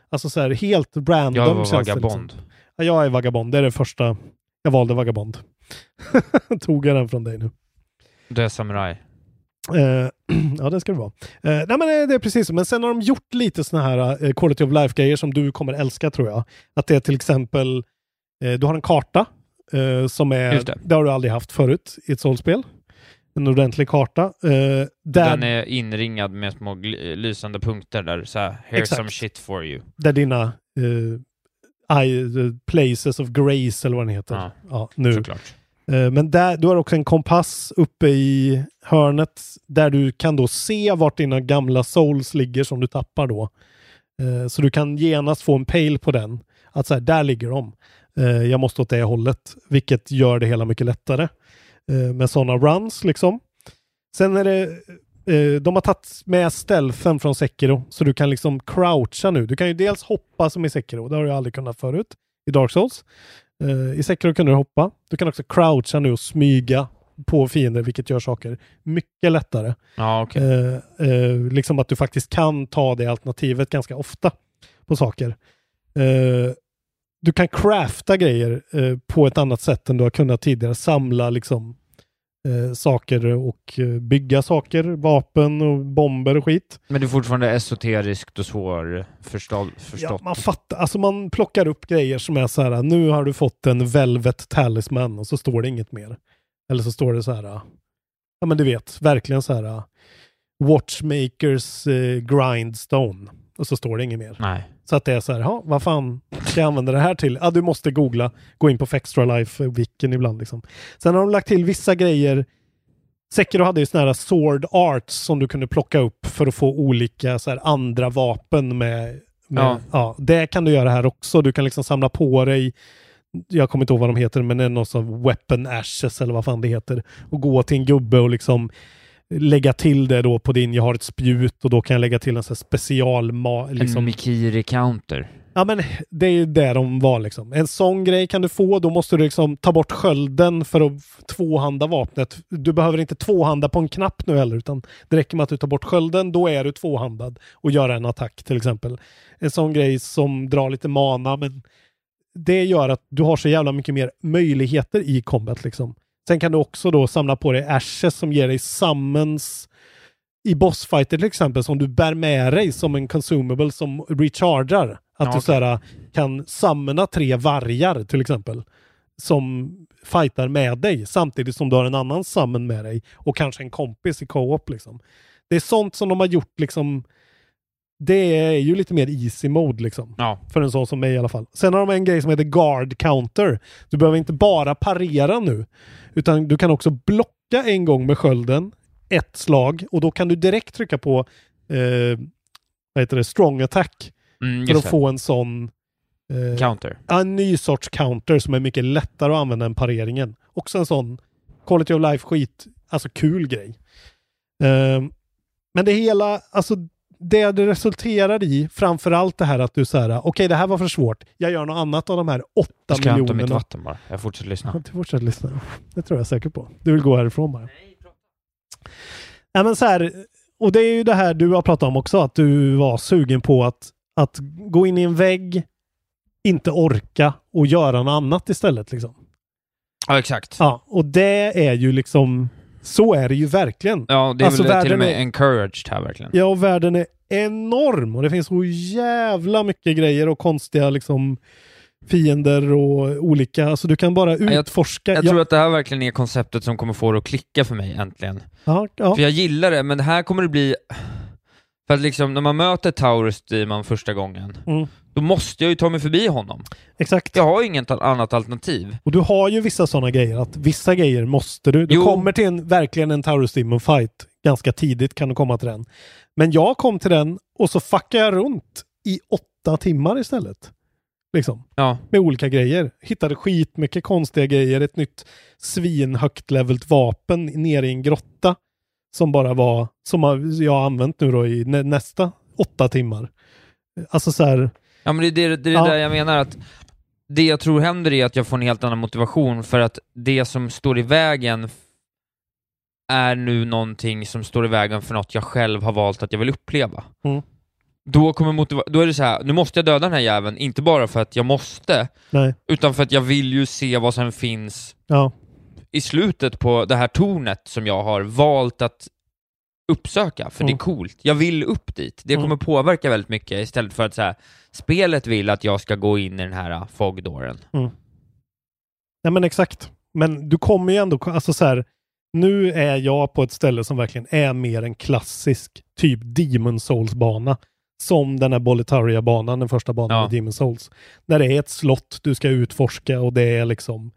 Alltså så här helt random. Jag var det vagabond. Ja, jag är vagabond. Det är det första. Jag valde vagabond. Tog jag den från dig nu? Du är samuraj. Eh, ja, det ska det vara. Eh, nej, men det, det är precis så. Men sen har de gjort lite såna här eh, quality of life-grejer som du kommer älska tror jag. Att det är till exempel, eh, du har en karta eh, som är, det. det. har du aldrig haft förut i ett soulspel. En ordentlig karta. Eh, där, Den är inringad med små lysande punkter där så här, here's Exakt. some shit for you. där dina eh, I, places of grace eller vad den heter. Ja, Ja, nu. Såklart. Eh, Men där, du har också en kompass uppe i hörnet där du kan då se vart dina gamla souls ligger som du tappar då. Eh, Så du kan genast få en pejl på den. Att så här, där ligger de. Eh, Jag måste åt det hållet. Vilket gör det hela mycket lättare. eh, Med sådana runs liksom. Sen är det eh, de har tagit med stealthen från Sekiro så du kan liksom croucha nu. Du kan ju dels hoppa som i Sekiro. Det har du aldrig kunnat förut i Dark Souls. I Sekiro kan du hoppa. Du kan också croucha nu och smyga på fiender, vilket gör saker mycket lättare. Ja, okej. Eh, eh, liksom att du faktiskt kan ta det alternativet ganska ofta på saker. Eh, du kan crafta grejer eh, på ett annat sätt än du har kunnat tidigare. Samla liksom eh, saker och eh, bygga saker, vapen och bomber och skit. Men det är fortfarande esoteriskt och svårförstått. Ja, man fattar, alltså man plockar upp grejer som är så här, nu har du fått en Velvet Talisman och så står det inget mer. Eller så står det så här, ja men du vet, verkligen så här, Watchmakers eh, Grindstone. Och så står det inget mer. Nej. Så att det är så här, ja, vad fan ska jag använda det här till? Ja, du måste googla, gå in på Fextra Life Wicken ibland liksom. Sen har de lagt till vissa grejer. Sekiro hade ju såna här sword arts som du kunde plocka upp för att få olika så här, andra vapen med. med Ja. ja. det kan du göra här också. Du kan liksom samla på dig jag kommer inte ihåg vad de heter, men det är något som Weapon Ashes eller vad fan det heter. Och gå till en gubbe och liksom lägga till det då på din, jag har ett spjut och då kan jag lägga till en sån här special... En Liksom, Mikiri-counter. Ja men det är ju det de var liksom. En sån grej kan du få, då måste du liksom ta bort skölden för att tvåhanda vapnet. Du behöver inte tvåhanda på en knapp nu heller, utan det räcker med att du tar bort skölden, då är du tvåhandad och göra en attack till exempel. En sån grej som drar lite mana, men det gör att du har så jävla mycket mer möjligheter i combat liksom. Sen kan du också då samla på dig ashes som ger dig summons i bossfighter till exempel som du bär med dig som en consumable som rechargar. Att Ja, du okej. såhär, kan summona tre vargar till exempel som fightar med dig samtidigt som du har en annan summon med dig och kanske en kompis i co-op liksom. Det är sånt som de har gjort liksom det är ju lite mer easy mode liksom. Ja. För en sån som mig i alla fall. Sen har de en grej som heter guard counter. Du behöver inte bara parera nu. Utan du kan också blocka en gång med skölden. Ett slag. Och då kan du direkt trycka på eh, vad heter det? strong attack. Mm, för att det. få en sån eh, Counter. En ny sorts counter som är mycket lättare att använda än pareringen. Också en sån quality of life skit, alltså kul grej. Ehm, men det hela, alltså det det resulterar i, framförallt det här att du säger okej det här var för svårt, jag gör något annat av de här åtta Jag ska hämta miljonerna. mitt vatten bara. Jag fortsätter lyssna. Du fortsätter lyssna. Det tror jag säkert på. Du vill gå härifrån bara. Nej men så här, och det är ju det här du har pratat om också, att du var sugen på att, att gå in i en vägg, inte orka och göra något annat istället liksom. Ja, exakt. Ja, och det är ju liksom, så är det ju verkligen. Ja, det är Alltså, väl till och med är- encouraged här verkligen. Ja, och världen är enorm och det finns så jävla mycket grejer och konstiga liksom fiender och olika, alltså du kan bara jag- utforska. Jag Ja, tror att det här verkligen är konceptet som kommer få det att klicka för mig äntligen. ja, ja. För jag gillar det, men här kommer det bli... För att liksom, när man möter Taurus Demon första gången, Mm. då måste jag ju ta mig förbi honom. Exakt. Jag har ju inget annat alternativ. Och du har ju vissa sådana grejer, att vissa grejer måste du. Du Jo. kommer till en, verkligen en Taurus Demon fight ganska tidigt kan du komma till den. Men jag kom till den och så fuckade jag runt i åtta timmar istället. Liksom. Ja. Med olika grejer. Hittade skitmycket konstiga grejer, ett nytt svinhögt levelt vapen nere i en grotta. Som bara var, som jag har använt nu då i nä, nästa åtta timmar. Alltså så här, Ja men det är det, det, är Ja. det där jag menar att det jag tror händer är att jag får en helt annan motivation för att det som står i vägen är nu någonting som står i vägen för något jag själv har valt att jag vill uppleva. Mm. Då, kommer motiva- då är det så här, nu måste jag döda den här jäveln, inte bara för att jag måste, nej, utan för att jag vill ju se vad som finns ja. I slutet på det här tornet som jag har valt att uppsöka, för det är Mm. coolt. Jag vill upp dit. Det Mm. kommer påverka väldigt mycket istället för att så här, spelet vill att jag ska gå in i den här uh, fogdåren. Nej men exakt. Men du kommer ju ändå, alltså så här, nu är jag på ett ställe som verkligen är mer en klassisk typ Demon Souls-bana. Som den här Boletaria-banan, den första banan Ja. i Demon Souls. Där det är ett slott du ska utforska och det är liksom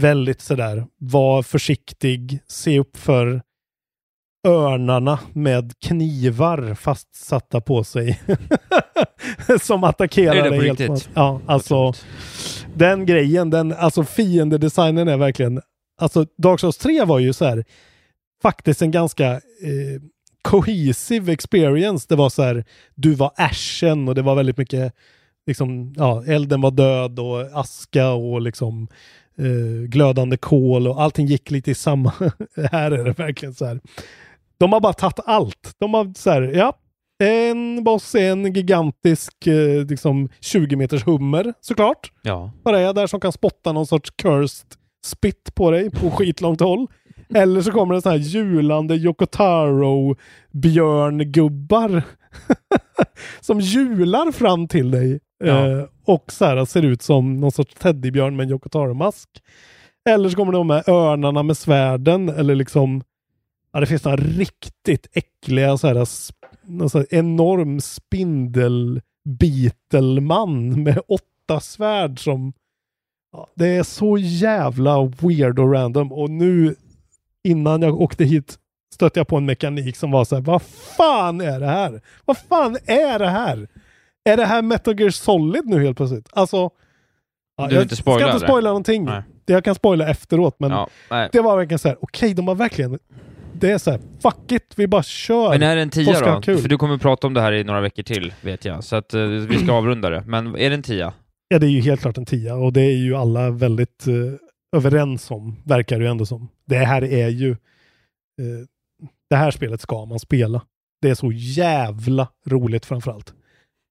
väldigt sådär, var försiktig, se upp för örnarna med knivar fastsatta på sig. som attackerar dig helt riktigt? Ja, alltså den grejen, den, alltså fiendedesignen är verkligen, alltså Dark Souls 3 var ju så här faktiskt en ganska eh, cohesive experience. Det var så här, du var ashen och det var väldigt mycket, liksom, ja, elden var död och aska och liksom eh, glödande kol och allting gick lite i samma. här är det verkligen så här. De har bara tagit allt. De har så här, ja, en boss är en gigantisk eh, liksom 20 meters hummer såklart. Ja. Bara är där som kan spotta någon sorts cursed spit på dig på skitlångt håll. Eller så kommer det så här julande Yokotaro björngubbar som jular fram till dig. Ja. Eh, och så här ser ut som någon sorts teddybjörn med en Yokotaro-mask. Eller så kommer de med örnarna med svärden eller liksom Ja, det finns några riktigt äckliga så här, någon så här enorm spindelbitelman med åtta svärd som ja, det är så jävla weird och random och nu innan jag åkte hit stötte jag på en mekanik som var så här, vad fan är det här? Vad fan är det här? Är det här Metal Gear Solid nu helt plötsligt? Alltså, ja, jag inte ska inte det? spoila någonting. Nej. Det jag kan spoila efteråt, men ja. Det var verkligen så här, okej, de har verkligen, det är så här, fuck it, vi bara kör. Men är det en tia då? kul. För du kommer prata om det här i några veckor till, vet jag. Så att eh, vi ska avrunda det. Men är det en tia? Ja, det är ju helt klart en tia och det är ju alla väldigt eh, överens om, verkar det ju ändå som. Det här är ju, eh, det här spelet ska man spela. Det är så jävla roligt framförallt.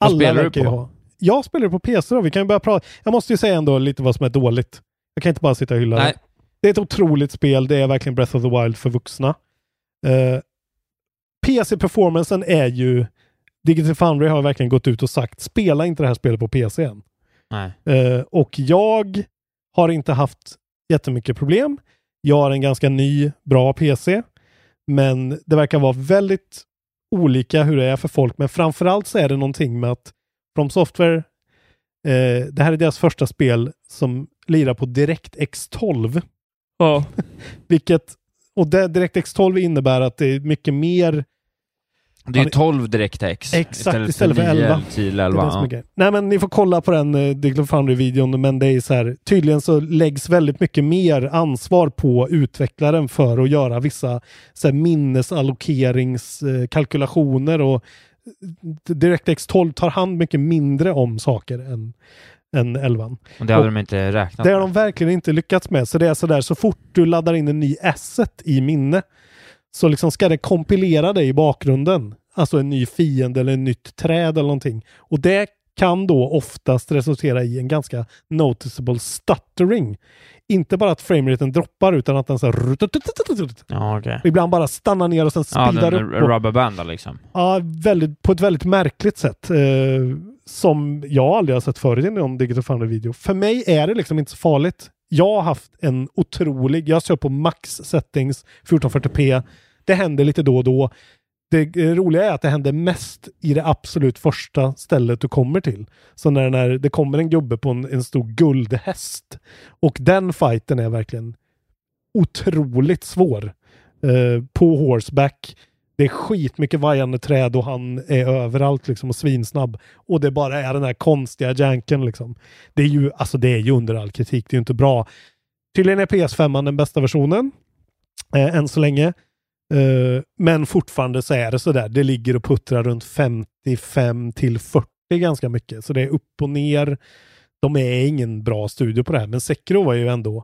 Alla spelar du på? ha. Jag spelar på PC då, vi kan ju börja prata. Jag måste ju säga ändå lite vad som är dåligt. Jag kan inte bara sitta och hylla Nej. det. Det är ett otroligt spel. Det är verkligen Breath of the Wild för vuxna. Eh, PC-performancen är ju... Digital Foundry har verkligen gått ut och sagt spela inte det här spelet på PC än. Nej. Eh, och jag har inte haft jättemycket problem. Jag har en ganska ny, bra PC. Men det verkar vara väldigt olika hur det är för folk. Men framförallt så är det någonting med att From Software, eh, det här är deras första spel som lirar på DirectX 12. Ja. Vilket, och DirectX 12 innebär att det är mycket mer Det är ju 12 DirectX Exakt, istället för 11. 10 eller Det är 11. det är Ja. Nej men ni får kolla på den uh, Digital Foundry-videon men det är så här, tydligen så läggs väldigt mycket mer ansvar på utvecklaren för att göra vissa så här, minnesallokeringskalkylationer och eh, DirectX 12 tar hand mycket mindre om saker än, än 11. Och det hade Och de inte räknat Det har med. de verkligen inte lyckats med. Så det är sådär, så fort du laddar in en ny asset i minne så liksom ska det kompilera det i bakgrunden. Alltså en ny fiende eller ett nytt träd eller någonting. Och det kan då oftast resultera i en ganska noticeable stuttering. Inte bara att frameraten droppar utan att den så här... Ja, okej. Ibland bara stannar ner och sen Ja, speedar den upp. rubberbandar liksom. Ja, väldigt, på ett väldigt märkligt sätt. Eh, som jag aldrig har sett förut i någon Digital Foundry-video. För mig är det liksom inte så farligt. Jag har haft en otrolig, jag kör på max settings, 1440p. Det händer lite då och då. Det eh, roliga är att det händer mest i det absolut första stället du kommer till. Så när, när det kommer en gubbe på en, en stor guldhäst. Och den fighten är verkligen otroligt svår. Eh, på horseback. Det är skitmycket vajande träd och han är överallt liksom och svinsnabb. Och det bara är den här konstiga janken liksom. Det är ju, alltså det är ju under all kritik. Det är ju inte bra. Tydligen är PS5 den bästa versionen. Eh, än så länge. Eh, men fortfarande så är det sådär. Det ligger och puttrar runt 55 till 40 ganska mycket. Så det är upp och ner. De är ingen bra studio på det här. Men Sekiro var ju ändå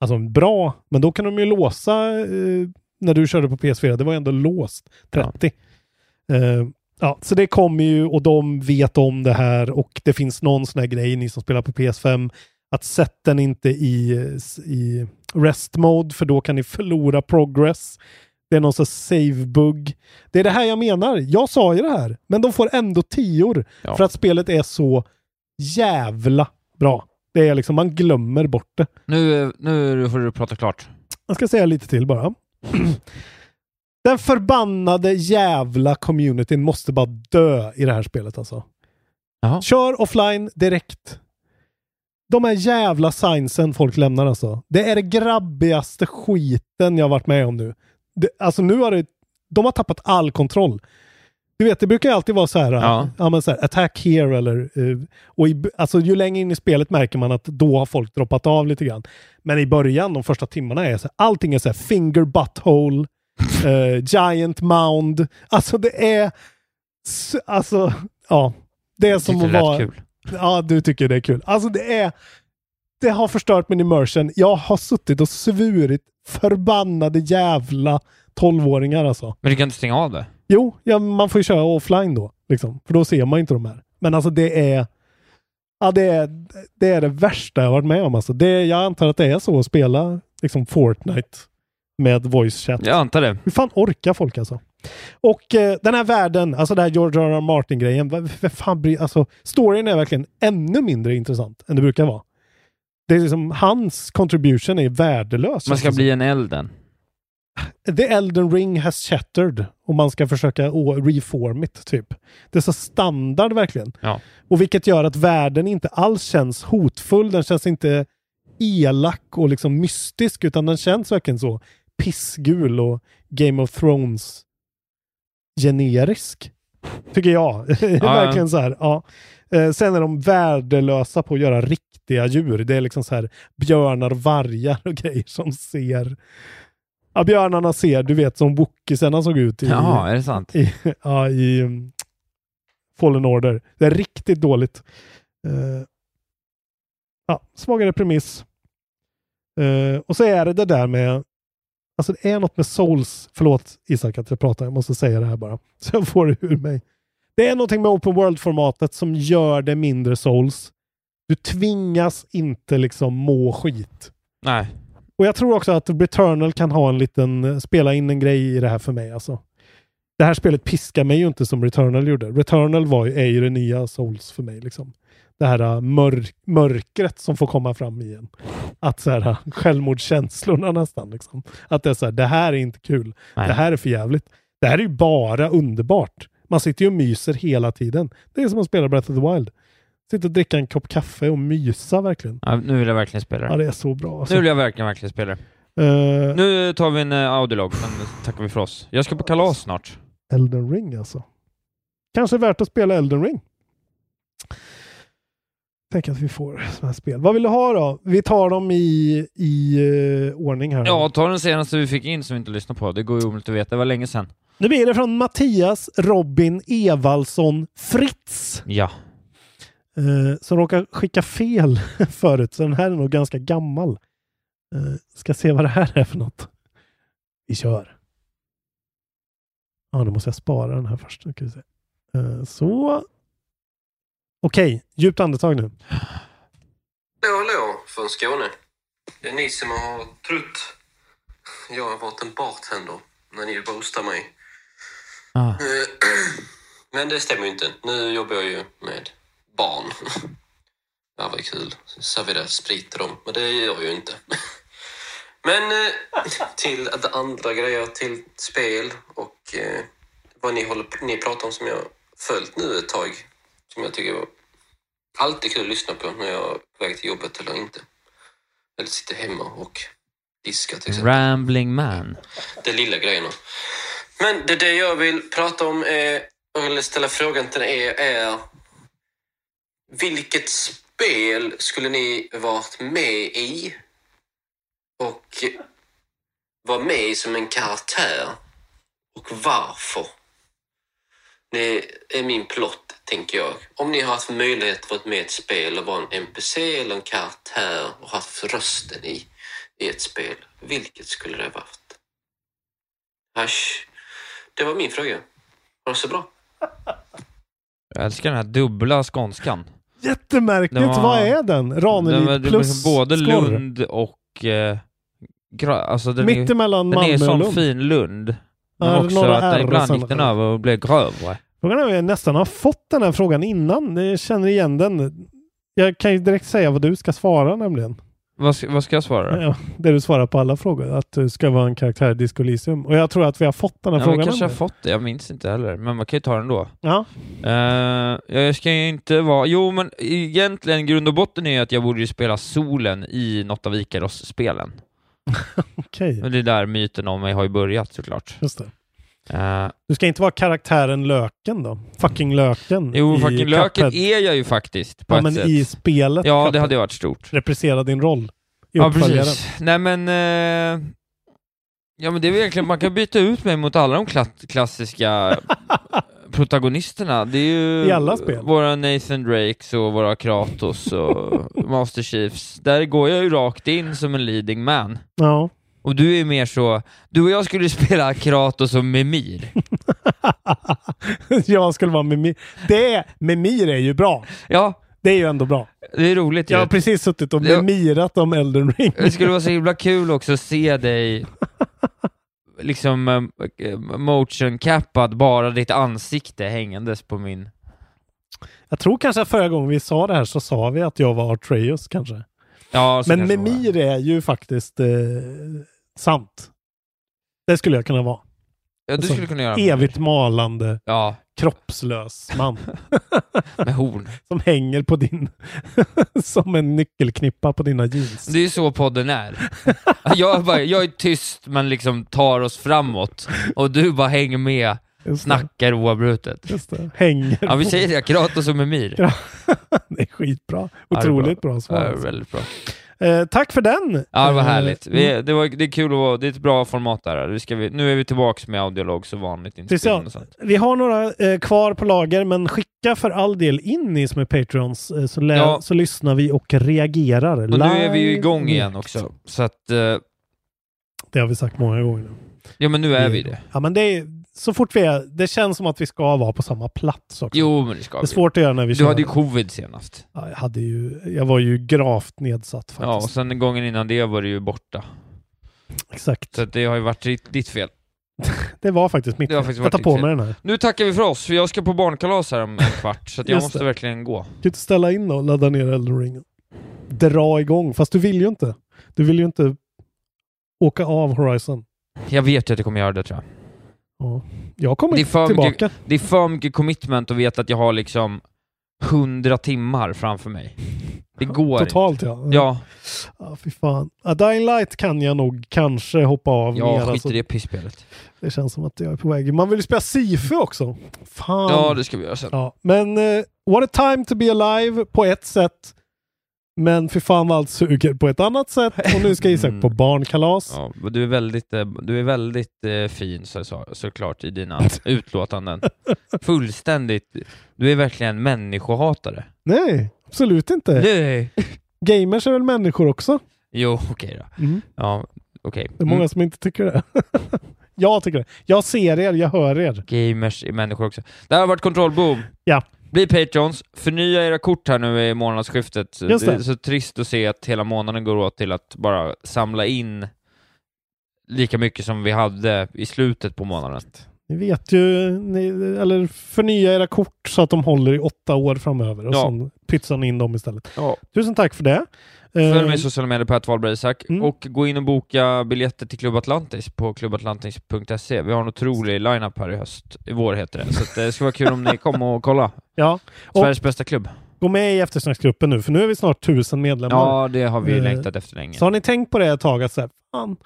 alltså bra. Men då kan de ju låsa eh, när du körde på PS4. Det var ju ändå låst 30. Eh, ja, så det kommer ju och de vet om det här och det finns någon sån här grej, ni som spelar på PS5, att sätt den inte i, i rest mode för då kan ni förlora progress. Det är någon sån save-bugg. Det är det här jag menar. Jag sa ju det här, men de får ändå tior Ja. för att spelet är så jävla bra. Det är liksom, man glömmer bort det. Nu, nu får du prata klart. Jag ska säga lite till bara. Den förbannade jävla communityn måste bara dö i det här spelet alltså. Jaha. Kör offline direkt. De här jävla signsen folk lämnar alltså. Det är det grabbigaste skiten jag varit med om nu. Det, alltså nu har det, de har tappat all kontroll. Du vet, det brukar ju alltid vara så här, Ja. ja. men så här attack here eller... eh, och i, alltså ju längre in i spelet märker man att då har folk droppat av lite grann. Men i början, de första timmarna, är så här, allting är så här finger butthole, eh, giant mound. Alltså det är... Alltså, ja. Det är som att vara... kul. Ja, du tycker det är kul. Alltså det är... Det har förstört min immersion. Jag har suttit och svurit förbannade jävla tolvåringar alltså. Men du kan inte stänga av det? Jo, ja, man får ju köra offline då. Liksom, för då ser man inte de här. Men alltså det är... Ja, det är det, är det värsta jag varit med om. Alltså. Det, jag antar att det är så att spela liksom Fortnite med voice chat. Jag antar det. Hur fan orkar folk alltså? Och eh, den här världen, alltså den här George R. R. Martin-grejen. vad- vad fan bry- Alltså, storyn är verkligen ännu mindre intressant än det brukar vara. Det är liksom, hans contribution är värdelös. Man ska bli en elden. The Elden Ring has shattered och man ska försöka reform it, typ. Det är så standard verkligen. Ja. Och vilket gör att världen inte alls känns hotfull. Den känns inte elak och liksom mystisk utan den känns verkligen så pissgul och Game of Thrones generisk. Tycker jag. verkligen så här. Ja. Eh, sen är de värdelösa på att göra riktiga djur. Det är liksom så här björnar vargar och grejer som ser Ja, björnarna ser, du vet som wokisarna såg ut i, Jaha, är det sant? i, ja, i um, Fallen Order. Det är riktigt dåligt. Eh, ja, svagare premiss. Eh, och så är det det där med Alltså det är något med Souls, förlåt Isak att jag pratar, jag måste säga det här bara. Så jag får det ur mig. Det är någonting med Open World-formatet som gör det mindre Souls. Du tvingas inte liksom må skit. Nej. Och jag tror också att Returnal kan ha en liten, spela in en grej i det här för mig alltså. Det här spelet piskar mig ju inte som Returnal gjorde. Returnal var ju, är ju det nya Souls för mig liksom. Det här äh, mörk, mörkret som får komma fram igen. Att så här, äh, självmordskänslorna nästan liksom. Att det är så här, det här är inte kul. Nej. Det här är för jävligt. Det här är ju bara underbart. Man sitter ju och myser hela tiden. Det är som att spela Breath of the Wild. Sitta och dricka en kopp kaffe och mysa verkligen. Ja, nu vill jag verkligen spela Ja, det. det är så bra. Alltså. Nu vill jag verkligen, verkligen spela det. Eh, Nu tar vi en uh, audiolog, sen tackar vi för oss. Jag ska på kalas snart. Elden Ring alltså. Kanske värt att spela Elden Ring. Tänk att vi får sådana här spel. Vad vill du ha då? Vi tar dem i, i eh, ordning här. Ja, ta den senaste vi fick in som vi inte lyssnade på. Det går ju omöjligt att veta. Det var länge sedan. Nu blir det från Mattias Robin Evaldsson Fritz. Ja. Eh, som råkar skicka fel förut, så den här är nog ganska gammal. Eh, ska se vad det här är för något. Vi kör. Ja, nu måste jag spara den här först. Nu se. Eh, så. Okej, djupt andetag nu. Hallå, hallå från Skåne. Det är ni som har trott jag har varit en bartender när ni boostar mig. Ah. Men det stämmer ju inte. Nu jobbar jag ju med barn. Det var ju kul. Servera sprit till dem. Men det gör jag ju inte. Men eh, till andra grejer, till spel och eh, vad ni, håller, ni pratar om som jag följt nu ett tag. Som jag tycker var alltid kul att lyssna på när jag är på väg till jobbet eller inte. Eller sitter hemma och diskar till exempel. Rambling man. De lilla grejerna. Men det, det jag vill prata om är, och vill ställa frågan till er är vilket spel skulle ni varit med i och vara med i som en karaktär och varför? Det är min plott, tänker jag. Om ni har haft möjlighet att vara med i ett spel och vara en NPC eller en karaktär och haft rösten i, i ett spel, vilket skulle det varit? Asch. Det var min fråga. Ha det så bra. Jag älskar den här dubbla skånskan. Jättemärkligt. Var- Vad är den? Ranelid var- var plus liksom både skorr. Lund och... Eh, alltså den Mitt är, emellan Den är Malmö och sån Lund. fin Lund. Men Ja, också att den ibland sen- gick den över och blev grövre. Frågan är om jag nästan har fått den här frågan innan. Jag känner igen den. Jag kan ju direkt säga vad du ska svara nämligen. Vad ska, vad ska jag svara? Ja, det du svarar på alla frågor. Att du ska vara en karaktär i Disco Elysium. Och jag tror att vi har fått den här Ja, frågan. vi kanske har fått det, jag minns inte heller. Men man kan ju ta den då. Ja. Eh, jag ska ju inte vara... Jo, men egentligen grund och botten är ju att jag borde ju spela solen i något av Ikaros-spelen. Okej, Och det är där myten om mig har ju börjat såklart. just det. Eh, Du ska inte vara karaktären Löken då? Fucking Löken. jo, fucking löken Cuphead. är jag ju faktiskt på Ja, ett men sätt. i spelet. Ja, det hade ju varit stort. Representera din roll i Ja, precis. Nej men... Eh, ja men det är väl egentligen, man kan byta ut mig mot alla de kla- klassiska protagonisterna. Det är ju I alla spel. våra Nathan Drakes och våra Kratos och Master Chiefs. Där går jag ju rakt in som en leading man. Ja. Och du är mer så, du och jag skulle spela Kratos och Mimir. jag skulle vara Mimir. Det, Mimir är ju bra. Ja, Det är ju ändå bra. det är roligt. Jag har precis suttit och Ja. mimirat om Elden Ring. Det skulle vara så himla kul också att se dig liksom eh, motion cappad, bara ditt ansikte hängandes på min... Jag tror kanske att förra gången vi sa det här så sa vi att jag var Atreus kanske. Ja, Men. Mimir är ju faktiskt eh, sant. Det skulle jag kunna vara. Ja, du skulle kunna göra Evigt malande, Ja, kroppslös man med horn. som hänger på din... som en nyckelknippa på dina jeans. Det är ju så podden är. Jag är, bara, jag är tyst men liksom tar oss framåt och du bara hänger med, Just snackar oavbrutet. Just det. Hänger Ja, vi säger det, Kratos och Mimir. Ja. Det är skitbra. Ja, det är Otroligt bra, Ja, svar. det är alltså. väldigt bra. Eh, tack för den! Ja, det var Eh, härligt. mm. Vi, det, var, det är kul att det är ett bra format där. Det ska vi, nu är vi tillbaks med audiolog så vanligt ja. Vi har några eh, kvar på lager, men skicka för all del in ni som är Patreons eh, så, lä- Ja. så lyssnar vi och reagerar. Och nu är vi ju live igång igen också. Så att, eh, Det har vi sagt många gånger nu. ja men nu är vi det. Ja, men det är, så fort vi är, det känns som att vi ska vara på samma plats också. Jo, men det ska Det är vi. svårt att göra när vi Du kör. hade ju covid senast. ja, jag, hade ju, jag var ju gravt nedsatt Ja, och faktiskt. sen gången innan det var du ju borta. Exakt. Så det har ju varit ditt, ditt fel. Det var faktiskt mitt Det har fel. faktiskt Jag tar varit på ditt mig fel. den här. Nu tackar vi för oss, för jag ska på barnkalas här om en kvart, så att jag Just måste det. verkligen gå. Kan du inte ställa in och ladda ner Elden Ring? Dra igång, fast du vill ju inte. Du vill ju inte åka av Horizon. Jag vet ju att jag kommer göra det tror jag. Ja. Jag kommer Det är tillbaka. mycket, det är för mycket commitment att veta att jag har liksom hundra timmar framför mig. Det går Totalt ja. Ja, ja fy fan. A Dying Light kan jag nog kanske hoppa av jag mer. skiter alltså. i det pissspelet. Det känns som att jag är på väg. Man vill ju spela Sifu också. Fan. Ja, det ska vi göra sen. Ja, men uh, what a time to be alive på ett sätt. Men för fan vad allt suger på ett annat sätt. Och nu ska Isak på barnkalas. Ja, du är väldigt, eh, du är väldigt eh, fin så, så, såklart i dina utlåtanden. Fullständigt. Du är verkligen människohatare. Nej, absolut inte. Nej. Gamers är väl människor också? Jo, okej då. Mm. Ja, okej. Det är många Mm. som inte tycker det. jag tycker det. Jag ser er, jag hör er. Gamers är människor också. Det här har varit Kontrollboom. Ja. Bli Patrons, förnya era kort här nu i månadsskiftet. Just det. är så trist att se att hela månaden går åt till att bara samla in lika mycket som vi hade i slutet på månaden. Ni vet ju, ni, eller förnya era kort så att de håller i åtta år framöver och Ja. sen pytsar ni in dem istället. Ja. Tusen tack för det. Följ Eh, mig i sociala medier på att Mm. och gå in och boka biljetter till Club Atlantis på klubbatlantis.se. Vi har en otrolig lineup här i höst, i vår heter det, så att det ska vara kul om ni kommer och kolla. Ja, och Sveriges bästa klubb. gå med i eftersnacksgruppen nu för nu är vi snart tusen medlemmar. Ja, det har vi Eh, längtat efter länge. Så har ni tänkt på det ett tag att så här, fan,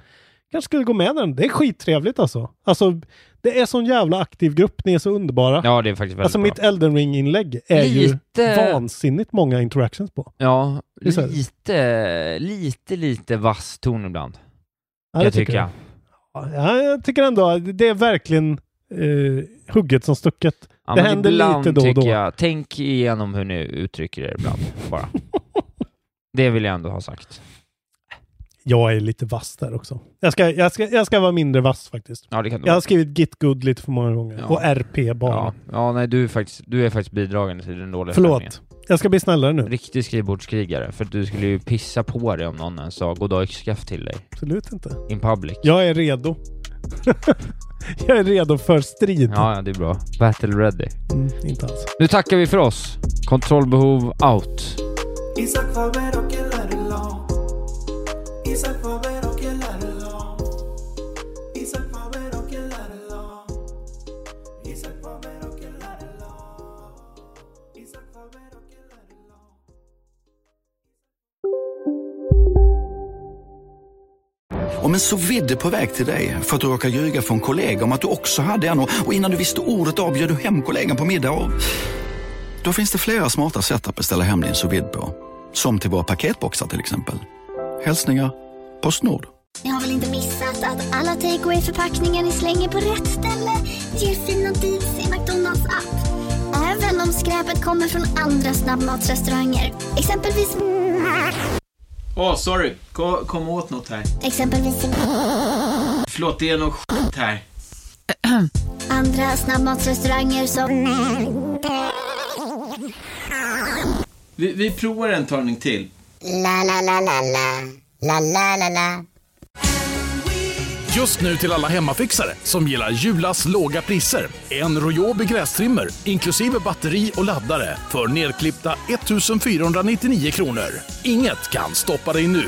kanske skulle gå med den. Det är skittrevligt alltså. Alltså, det är sån jävla aktiv grupp. Ni är så underbara. Ja, det är faktiskt väldigt alltså bra. mitt Elden Ring-inlägg är Lite- ju vansinnigt många interactions på. Ja, lite, lite, lite vass ton ibland. Ja, jag tycker tycka. Ja, jag tycker ändå det är verkligen eh, hugget som stucket. Ja, det händer lite då och då. Jag, tänk igenom hur ni uttrycker er ibland, bara. det vill jag ändå ha sagt. Jag är lite vass där också. Jag ska, jag ska, jag ska vara mindre vass faktiskt. Ja, det kan du Jag har skrivit git good lite för många gånger. Ja. Och RP bara. Ja, ja nej, du är, faktiskt, du är faktiskt bidragande till den dåliga stämningen. Förlåt. Jag ska bli snällare nu. Riktig skrivbordskrigare, för att du skulle ju pissa på dig om någon ens sa goddag yxskaft till dig. Absolut inte. In public. Jag är redo. jag är redo för strid. Ja, ja, det är bra. Battle ready. Mm, inte alls. Nu tackar vi för oss. Kontrollbehov out. Om en så vidde på väg till dig för att du råkar ljuga från kollega om att du också hade en och innan du visste ordet av bjöd du hem kollegan på middag och... Då finns det flera smarta sätt att beställa hem din sous vide på. Som till våra paketboxar till exempel. Hälsningar Postnord. Ni har väl inte missat att alla takeaway förpackningar ni slänger på rätt ställe ger fina deals i McDonalds app. Även om skräpet kommer från andra snabbmatsrestauranger. Exempelvis... Åh, sorry. Kom, kom åt något här. Exempelvis... Förlåt, det är något skit här. Andra snabbmatsrestauranger som... Vi, vi provar en talning till. La, la, la, la, la. La, la, la, la. Just nu till alla hemmafixare som gillar Julas låga priser. En Royobi grästrimmer inklusive batteri och laddare för nedklippta 1499 kronor. Inget kan stoppa dig nu.